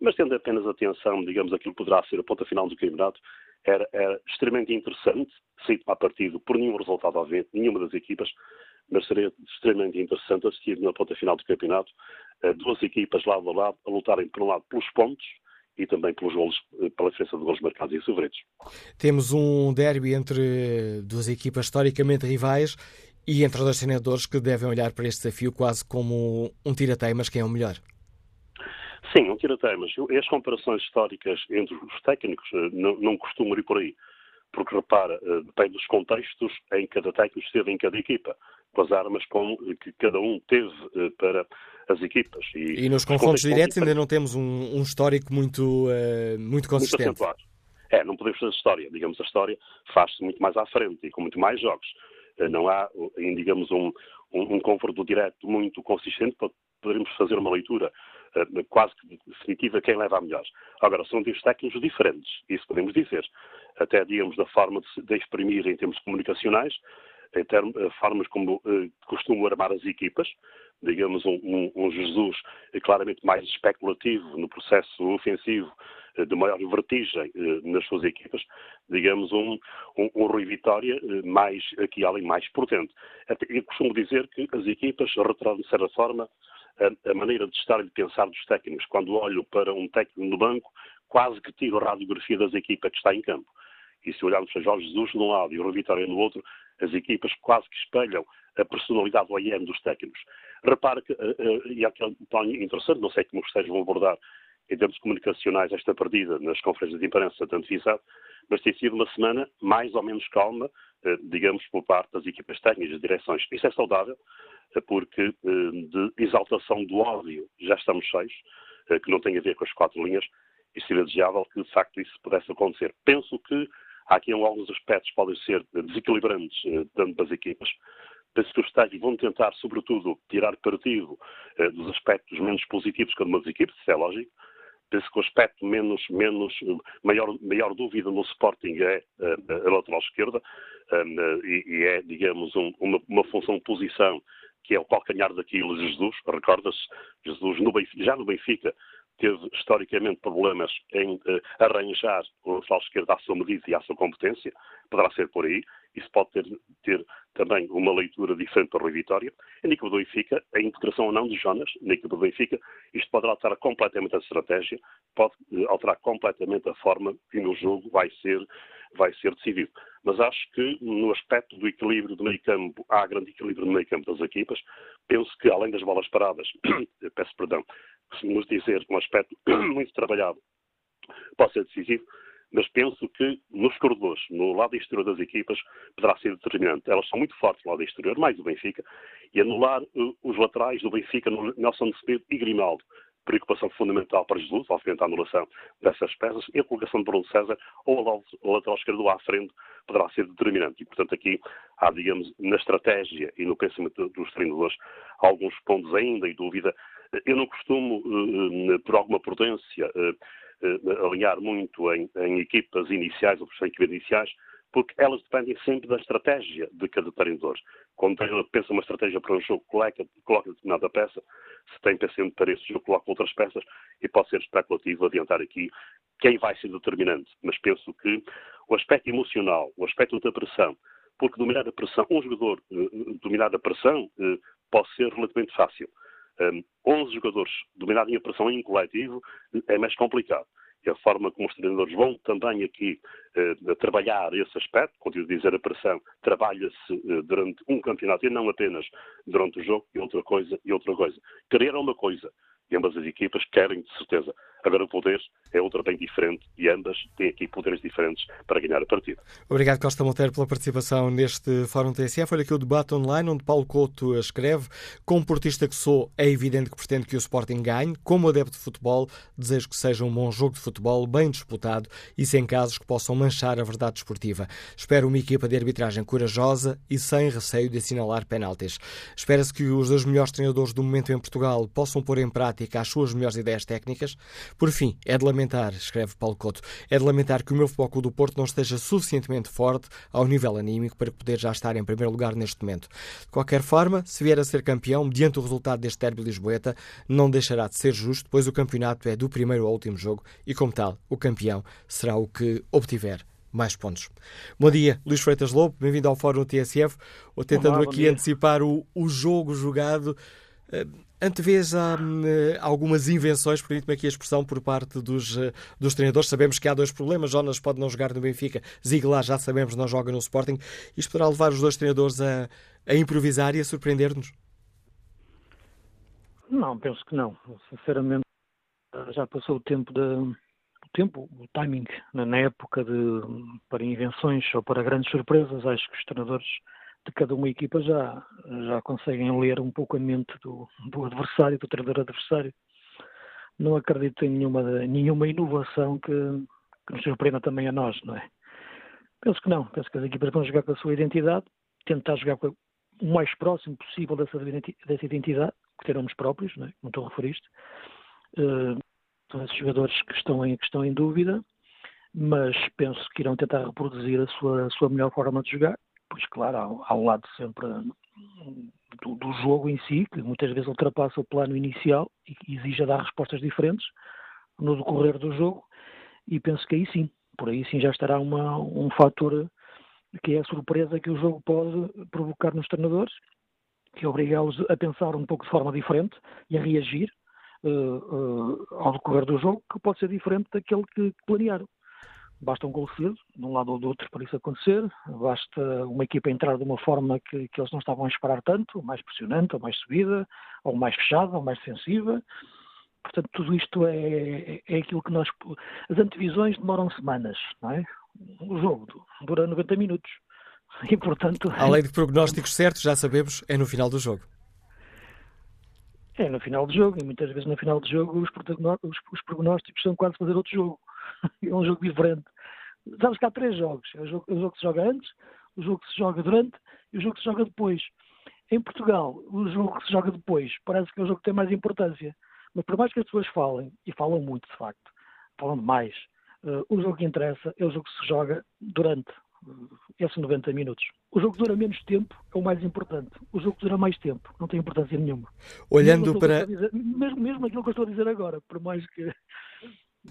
mas tendo apenas atenção, digamos, aquilo que poderá ser a ponta final do campeonato, era, era extremamente interessante, sem tomar partido por nenhum resultado, obviamente, nenhuma das equipas, mas seria extremamente interessante assistir na ponta final do campeonato duas equipas lado a lado a lutarem, por um lado, pelos pontos e também pelos golos, eh, pela diferença de golos marcados e sofridos. Temos um derby entre duas equipas historicamente rivais e entre dois treinadores que devem olhar para este desafio quase como um tirateimas, quem é o melhor. Sim, um tirateimas. As comparações históricas entre os técnicos eh, não, não costumam ir por aí porque repara, eh, depende dos contextos em cada técnico esteve em cada equipa, com as armas com, que cada um teve eh, para as equipas. E, e nos confrontos diretos ainda não temos um, um histórico muito, uh, muito consistente. Muito é, não podemos fazer história. Digamos, a história faz-se muito mais à frente e com muito mais jogos. Não há, digamos, um, um, um confronto direto muito consistente para podermos fazer uma leitura uh, quase que definitiva quem leva a melhor. Agora, são dois técnicos diferentes, isso podemos dizer até digamos da forma de, de exprimir em termos comunicacionais, em termos, eh, formas como eh, costumam armar as equipas, digamos um, um, um, Jesus claramente mais especulativo no processo ofensivo, de maior vertigem nas suas equipas, digamos, um, um, um Rui Vitória mais, aqui além, mais potente. Eu costumo dizer que as equipas retornam, de certa forma, a, a maneira de estar e de pensar dos técnicos. Quando olho para um técnico no banco, quase que tiro a radiografia das equipas que está em campo. E se olharmos para Jorge Jesus de um lado e o Rui Vitória no outro, as equipas quase que espelham a personalidade OIM dos técnicos. Repare que, uh, uh, e aqui um ponto interessante, não sei como vocês vão abordar em termos comunicacionais esta partida nas conferências de imprensa tanto visado, mas tem sido uma semana mais ou menos calma, uh, digamos, por parte das equipas técnicas, das direções. Isso é saudável, porque de exaltação do ódio já estamos cheios, que não tem a ver com as quatro linhas, e seria desejável que, de facto, isso pudesse acontecer. Penso que há aqui alguns aspectos que podem ser desequilibrantes eh, dentro das equipas. Penso que os técnicos vão tentar, sobretudo, tirar partido eh, dos aspectos menos positivos que uma das equipes, isso é lógico. Penso que o aspecto menos, menos maior, maior dúvida no Sporting é eh, a lateral esquerda e, é, digamos, um, uma, uma função de posição que é o calcanhar daquilo de Jesus. Recorda-se, Jesus no Benfica, já no Benfica teve historicamente problemas em uh, arranjar o lateral esquerdo à sua medida e à sua competência, poderá ser por aí. Isso pode ter, ter também uma leitura diferente para o Rui Vitória. A equipa do Benfica, a integração ou não de Jonas na equipa do Benfica, isto pode alterar completamente a estratégia, pode uh, alterar completamente a forma que no jogo vai ser, vai ser decidido. Mas acho que no aspecto do equilíbrio do meio campo, há grande equilíbrio no meio campo das equipas. Penso que além das bolas paradas, (coughs) peço perdão, nos dizer um aspecto (clears throat) muito trabalhado pode ser decisivo, mas penso que nos corredores, no lado exterior das equipas, poderá ser determinante. Elas são muito fortes no lado exterior, mais o Benfica, e anular uh, os laterais do Benfica, Nelson Semedo e Grimaldo. Preocupação fundamental para Jesus, obviamente a anulação dessas peças, e a colocação de Bruno César ou a lateral esquerdo à frente poderá ser determinante. E, portanto, aqui há, digamos, na estratégia e no pensamento dos treinadores, alguns pontos ainda em dúvida eu não costumo, eh, eh, por alguma prudência, eh, alinhar muito em, em equipas iniciais ou equipas iniciais, porque elas dependem sempre da estratégia de cada treinador. Quando o treinador pensa uma estratégia para um jogo, coloca, coloca determinada peça, se tem pensamento para esse jogo, coloca outras peças, e pode ser especulativo adiantar aqui quem vai ser determinante. Mas penso que o aspecto emocional, o aspecto da pressão, porque dominar a pressão, um jogador dominar a pressão pode ser relativamente fácil um, 11 jogadores dominarem a pressão em coletivo é mais complicado. E a forma como os treinadores vão também aqui uh, trabalhar esse aspecto, continuo a dizer, a pressão trabalha-se uh, durante um campeonato e não apenas durante o jogo, e outra coisa, e outra coisa. Querer é uma coisa, e ambas as equipas querem, de certeza. Agora, o poder é outra bem diferente e ambas têm aqui poderes diferentes para ganhar a partida. Obrigado, Costa Monteiro, pela participação neste Fórum TSF. Olha aqui o debate online, onde Paulo Couto escreve: Como portista que sou, é evidente que pretendo que o Sporting ganhe. Como adepto de futebol, desejo que seja um bom jogo de futebol, bem disputado e sem casos que possam manchar a verdade desportiva. Espero uma equipa de arbitragem corajosa e sem receio de assinalar penaltis. Espera-se que os dois melhores treinadores do momento em Portugal possam pôr em prática as suas melhores ideias técnicas por fim, é de lamentar, escreve Paulo Couto, é de lamentar que o meu Futebol do Porto não esteja suficientemente forte ao nível anímico para poder já estar em primeiro lugar neste momento. De qualquer forma, se vier a ser campeão, mediante o resultado deste derby lisboeta, não deixará de ser justo, pois o campeonato é do primeiro ao último jogo e, como tal, o campeão será o que obtiver mais pontos. Bom dia, Luís Freitas Lobo, bem-vindo ao Fórum TSF, ou tentando Olá, aqui antecipar o, o jogo jogado. Eh, Antevês há uh, algumas invenções, permite-me aqui a expressão, por parte dos, uh, dos treinadores. Sabemos que há dois problemas. Jonas pode não jogar no Benfica, Ziegler já sabemos não joga no Sporting. Isto poderá levar os dois treinadores a, a improvisar e a surpreender-nos? Não, penso que não. Sinceramente, já passou o tempo de, o tempo, o timing na época de para invenções ou para grandes surpresas. Acho que os treinadores de cada uma equipa já, já conseguem ler um pouco a mente do, do adversário, do treinador adversário. Não acredito em nenhuma, nenhuma inovação que, que nos surpreenda também a nós, não é? Penso que não. Penso que as equipas vão jogar com a sua identidade, tentar jogar com o mais próximo possível dessa, dessa identidade, que ter nomes próprios, não é? A referir isto. Uh, são esses jogadores que estão, em, que estão em dúvida, mas penso que irão tentar reproduzir a sua, a sua melhor forma de jogar pois claro, ao, ao lado sempre do, do, jogo em si, que muitas vezes ultrapassa o plano inicial e exige dar respostas diferentes no decorrer do jogo, e penso que aí sim, por aí sim já estará uma, um fator que é a surpresa que o jogo pode provocar nos treinadores, que obriga-los a pensar um pouco de forma diferente e a reagir uh, uh, ao decorrer do jogo, que pode ser diferente daquele que planearam. Basta um gol cedo, de um lado ou do outro, para isso acontecer. Basta uma equipa entrar de uma forma que, que eles não estavam a esperar tanto, mais pressionante, ou mais subida, ou mais fechada, ou mais defensiva. Portanto, tudo isto é, é aquilo que nós. As antevisões demoram semanas, não é? O jogo dura 90 minutos. E, portanto. Além de prognósticos certos, já sabemos, é no final do jogo. É no final do jogo, e muitas vezes no final do jogo os, os prognósticos são quase fazer outro jogo. (laughs) é um jogo diferente. Sabes que há três jogos: é o jogo, é o jogo que se joga antes, o jogo que se joga durante e o jogo que se joga depois. Em Portugal, o jogo que se joga depois parece que é o jogo que tem mais importância. Mas por mais que as pessoas falem, e falam muito de facto, falam demais, uh, o jogo que interessa é o jogo que se joga durante uh, esses 90 minutos. O jogo que dura menos tempo é o mais importante. O jogo que dura mais tempo não tem importância nenhuma. Olhando mesmo para. Dizer, mesmo, mesmo aquilo que eu estou a dizer agora, por mais que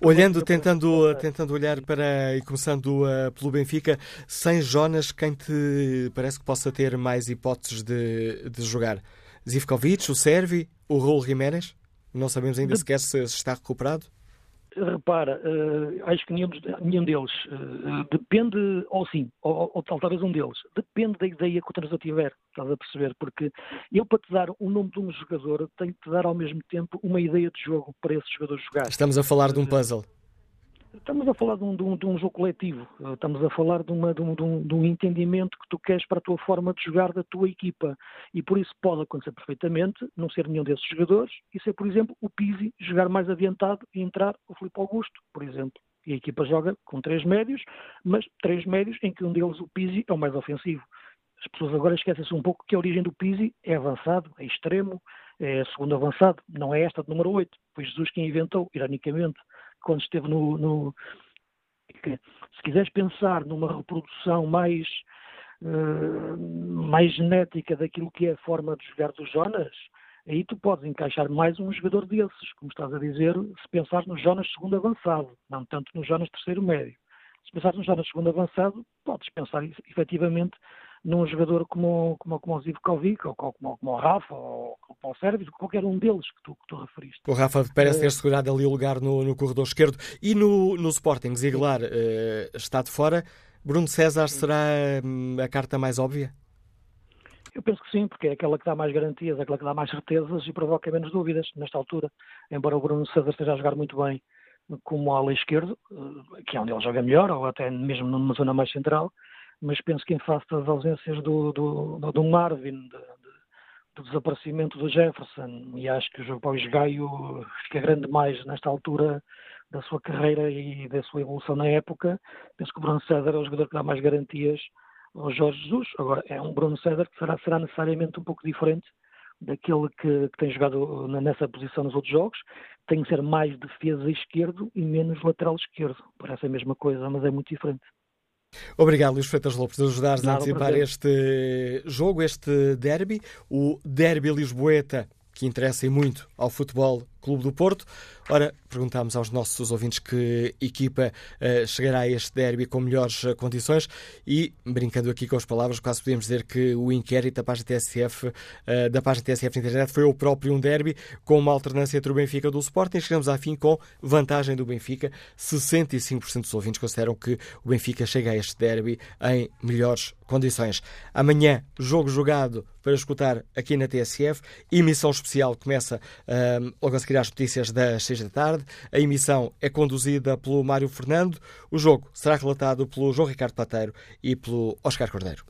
Olhando, tentando, tentando olhar para e começando uh, pelo Benfica, sem Jonas, quem te parece que possa ter mais hipóteses de, de jogar? Zivkovic, o Servi, o Raul Jiménez? Não sabemos ainda sequer se, se está recuperado? Repara, uh, acho que nenhum, nenhum deles uh, depende, ou sim, ou, ou, talvez um deles, depende da ideia que o treinador tiver, estás a perceber? Porque eu, para te dar o nome de um jogador, tenho que te dar ao mesmo tempo uma ideia de jogo para esse jogador jogar. Estamos a falar de um puzzle. Estamos a falar de um, de, um, de um, jogo coletivo, estamos a falar de, uma, de, um, de, um, entendimento que tu queres para a tua forma de jogar da tua equipa. E por isso pode acontecer perfeitamente não ser nenhum desses jogadores e ser, por exemplo, o Pizzi jogar mais adiantado e entrar o Filipe Augusto, por exemplo. E a equipa joga com três médios, mas três médios em que um deles, o Pizzi, é o mais ofensivo. As pessoas agora esquecem-se um pouco que a origem do Pizzi é avançado, é extremo, é segundo avançado, não é esta de número 8. Foi Jesus quem inventou, ironicamente quando esteve no, no se quiseres pensar numa reprodução mais uh, mais genética daquilo que é a forma de jogar do Jonas, aí tu podes encaixar mais um jogador desses, como estás a dizer, se pensares no Jonas segundo avançado, não tanto no Jonas terceiro médio. Se pensares no Jonas segundo avançado, podes pensar efetivamente num jogador como, como, como o Zivkovic, ou como, como o Rafa, ou como o Sérvio, qualquer um deles que tu, que tu referiste. O Rafa parece ter eh, segurado ali o lugar no, no corredor esquerdo. E no, no Sporting, Ziegler uh, está de fora. Bruno César será hum, a carta mais óbvia? Eu penso que sim, porque é aquela que dá mais garantias, é aquela que dá mais certezas e provoca menos dúvidas nesta altura. Embora o Bruno César esteja a jogar muito bem como ala esquerdo, eh, que é onde ele joga melhor, ou até mesmo numa zona mais central, mas penso que em face das ausências do, do, do Marvin, de, de, do desaparecimento do Jefferson, e acho que o Paulo Gaio fica grande mais nesta altura da sua carreira e da sua evolução na época, penso que o Bruno César é o jogador que dá mais garantias ao Jorge Jesus. Agora, é um Bruno César que será, será necessariamente um pouco diferente daquele que, que, tem jogado nessa posição nos outros jogos, tem que ser mais defesa esquerdo e menos lateral esquerdo. Parece a mesma coisa, mas é muito diferente. Obrigado, Luís Freitas Lopes, por ajudares a antecipar este jogo, este derby, o derby lisboeta, que interessa muito ao futebol Clube do Porto. Ora, perguntámos aos nossos ouvintes que equipa uh, chegará a este derby com melhores uh, condições e, brincando aqui com as palavras, quase podemos dizer que o inquérito da página TSF, uh, da página TSF na internet foi o próprio um derby com uma alternância entre o Benfica e o Sporting. Chegamos à fim com vantagem do Benfica. 65% dos ouvintes consideram que o Benfica chega a este derby em melhores condições. Amanhã, jogo jogado para escutar aqui na TSF. Emissão especial começa logo a seguir às notícias das 6 da tarde. A emissão é conduzida pelo Mário Fernando. O jogo será relatado pelo João Ricardo Pateiro e pelo Oscar Cordeiro.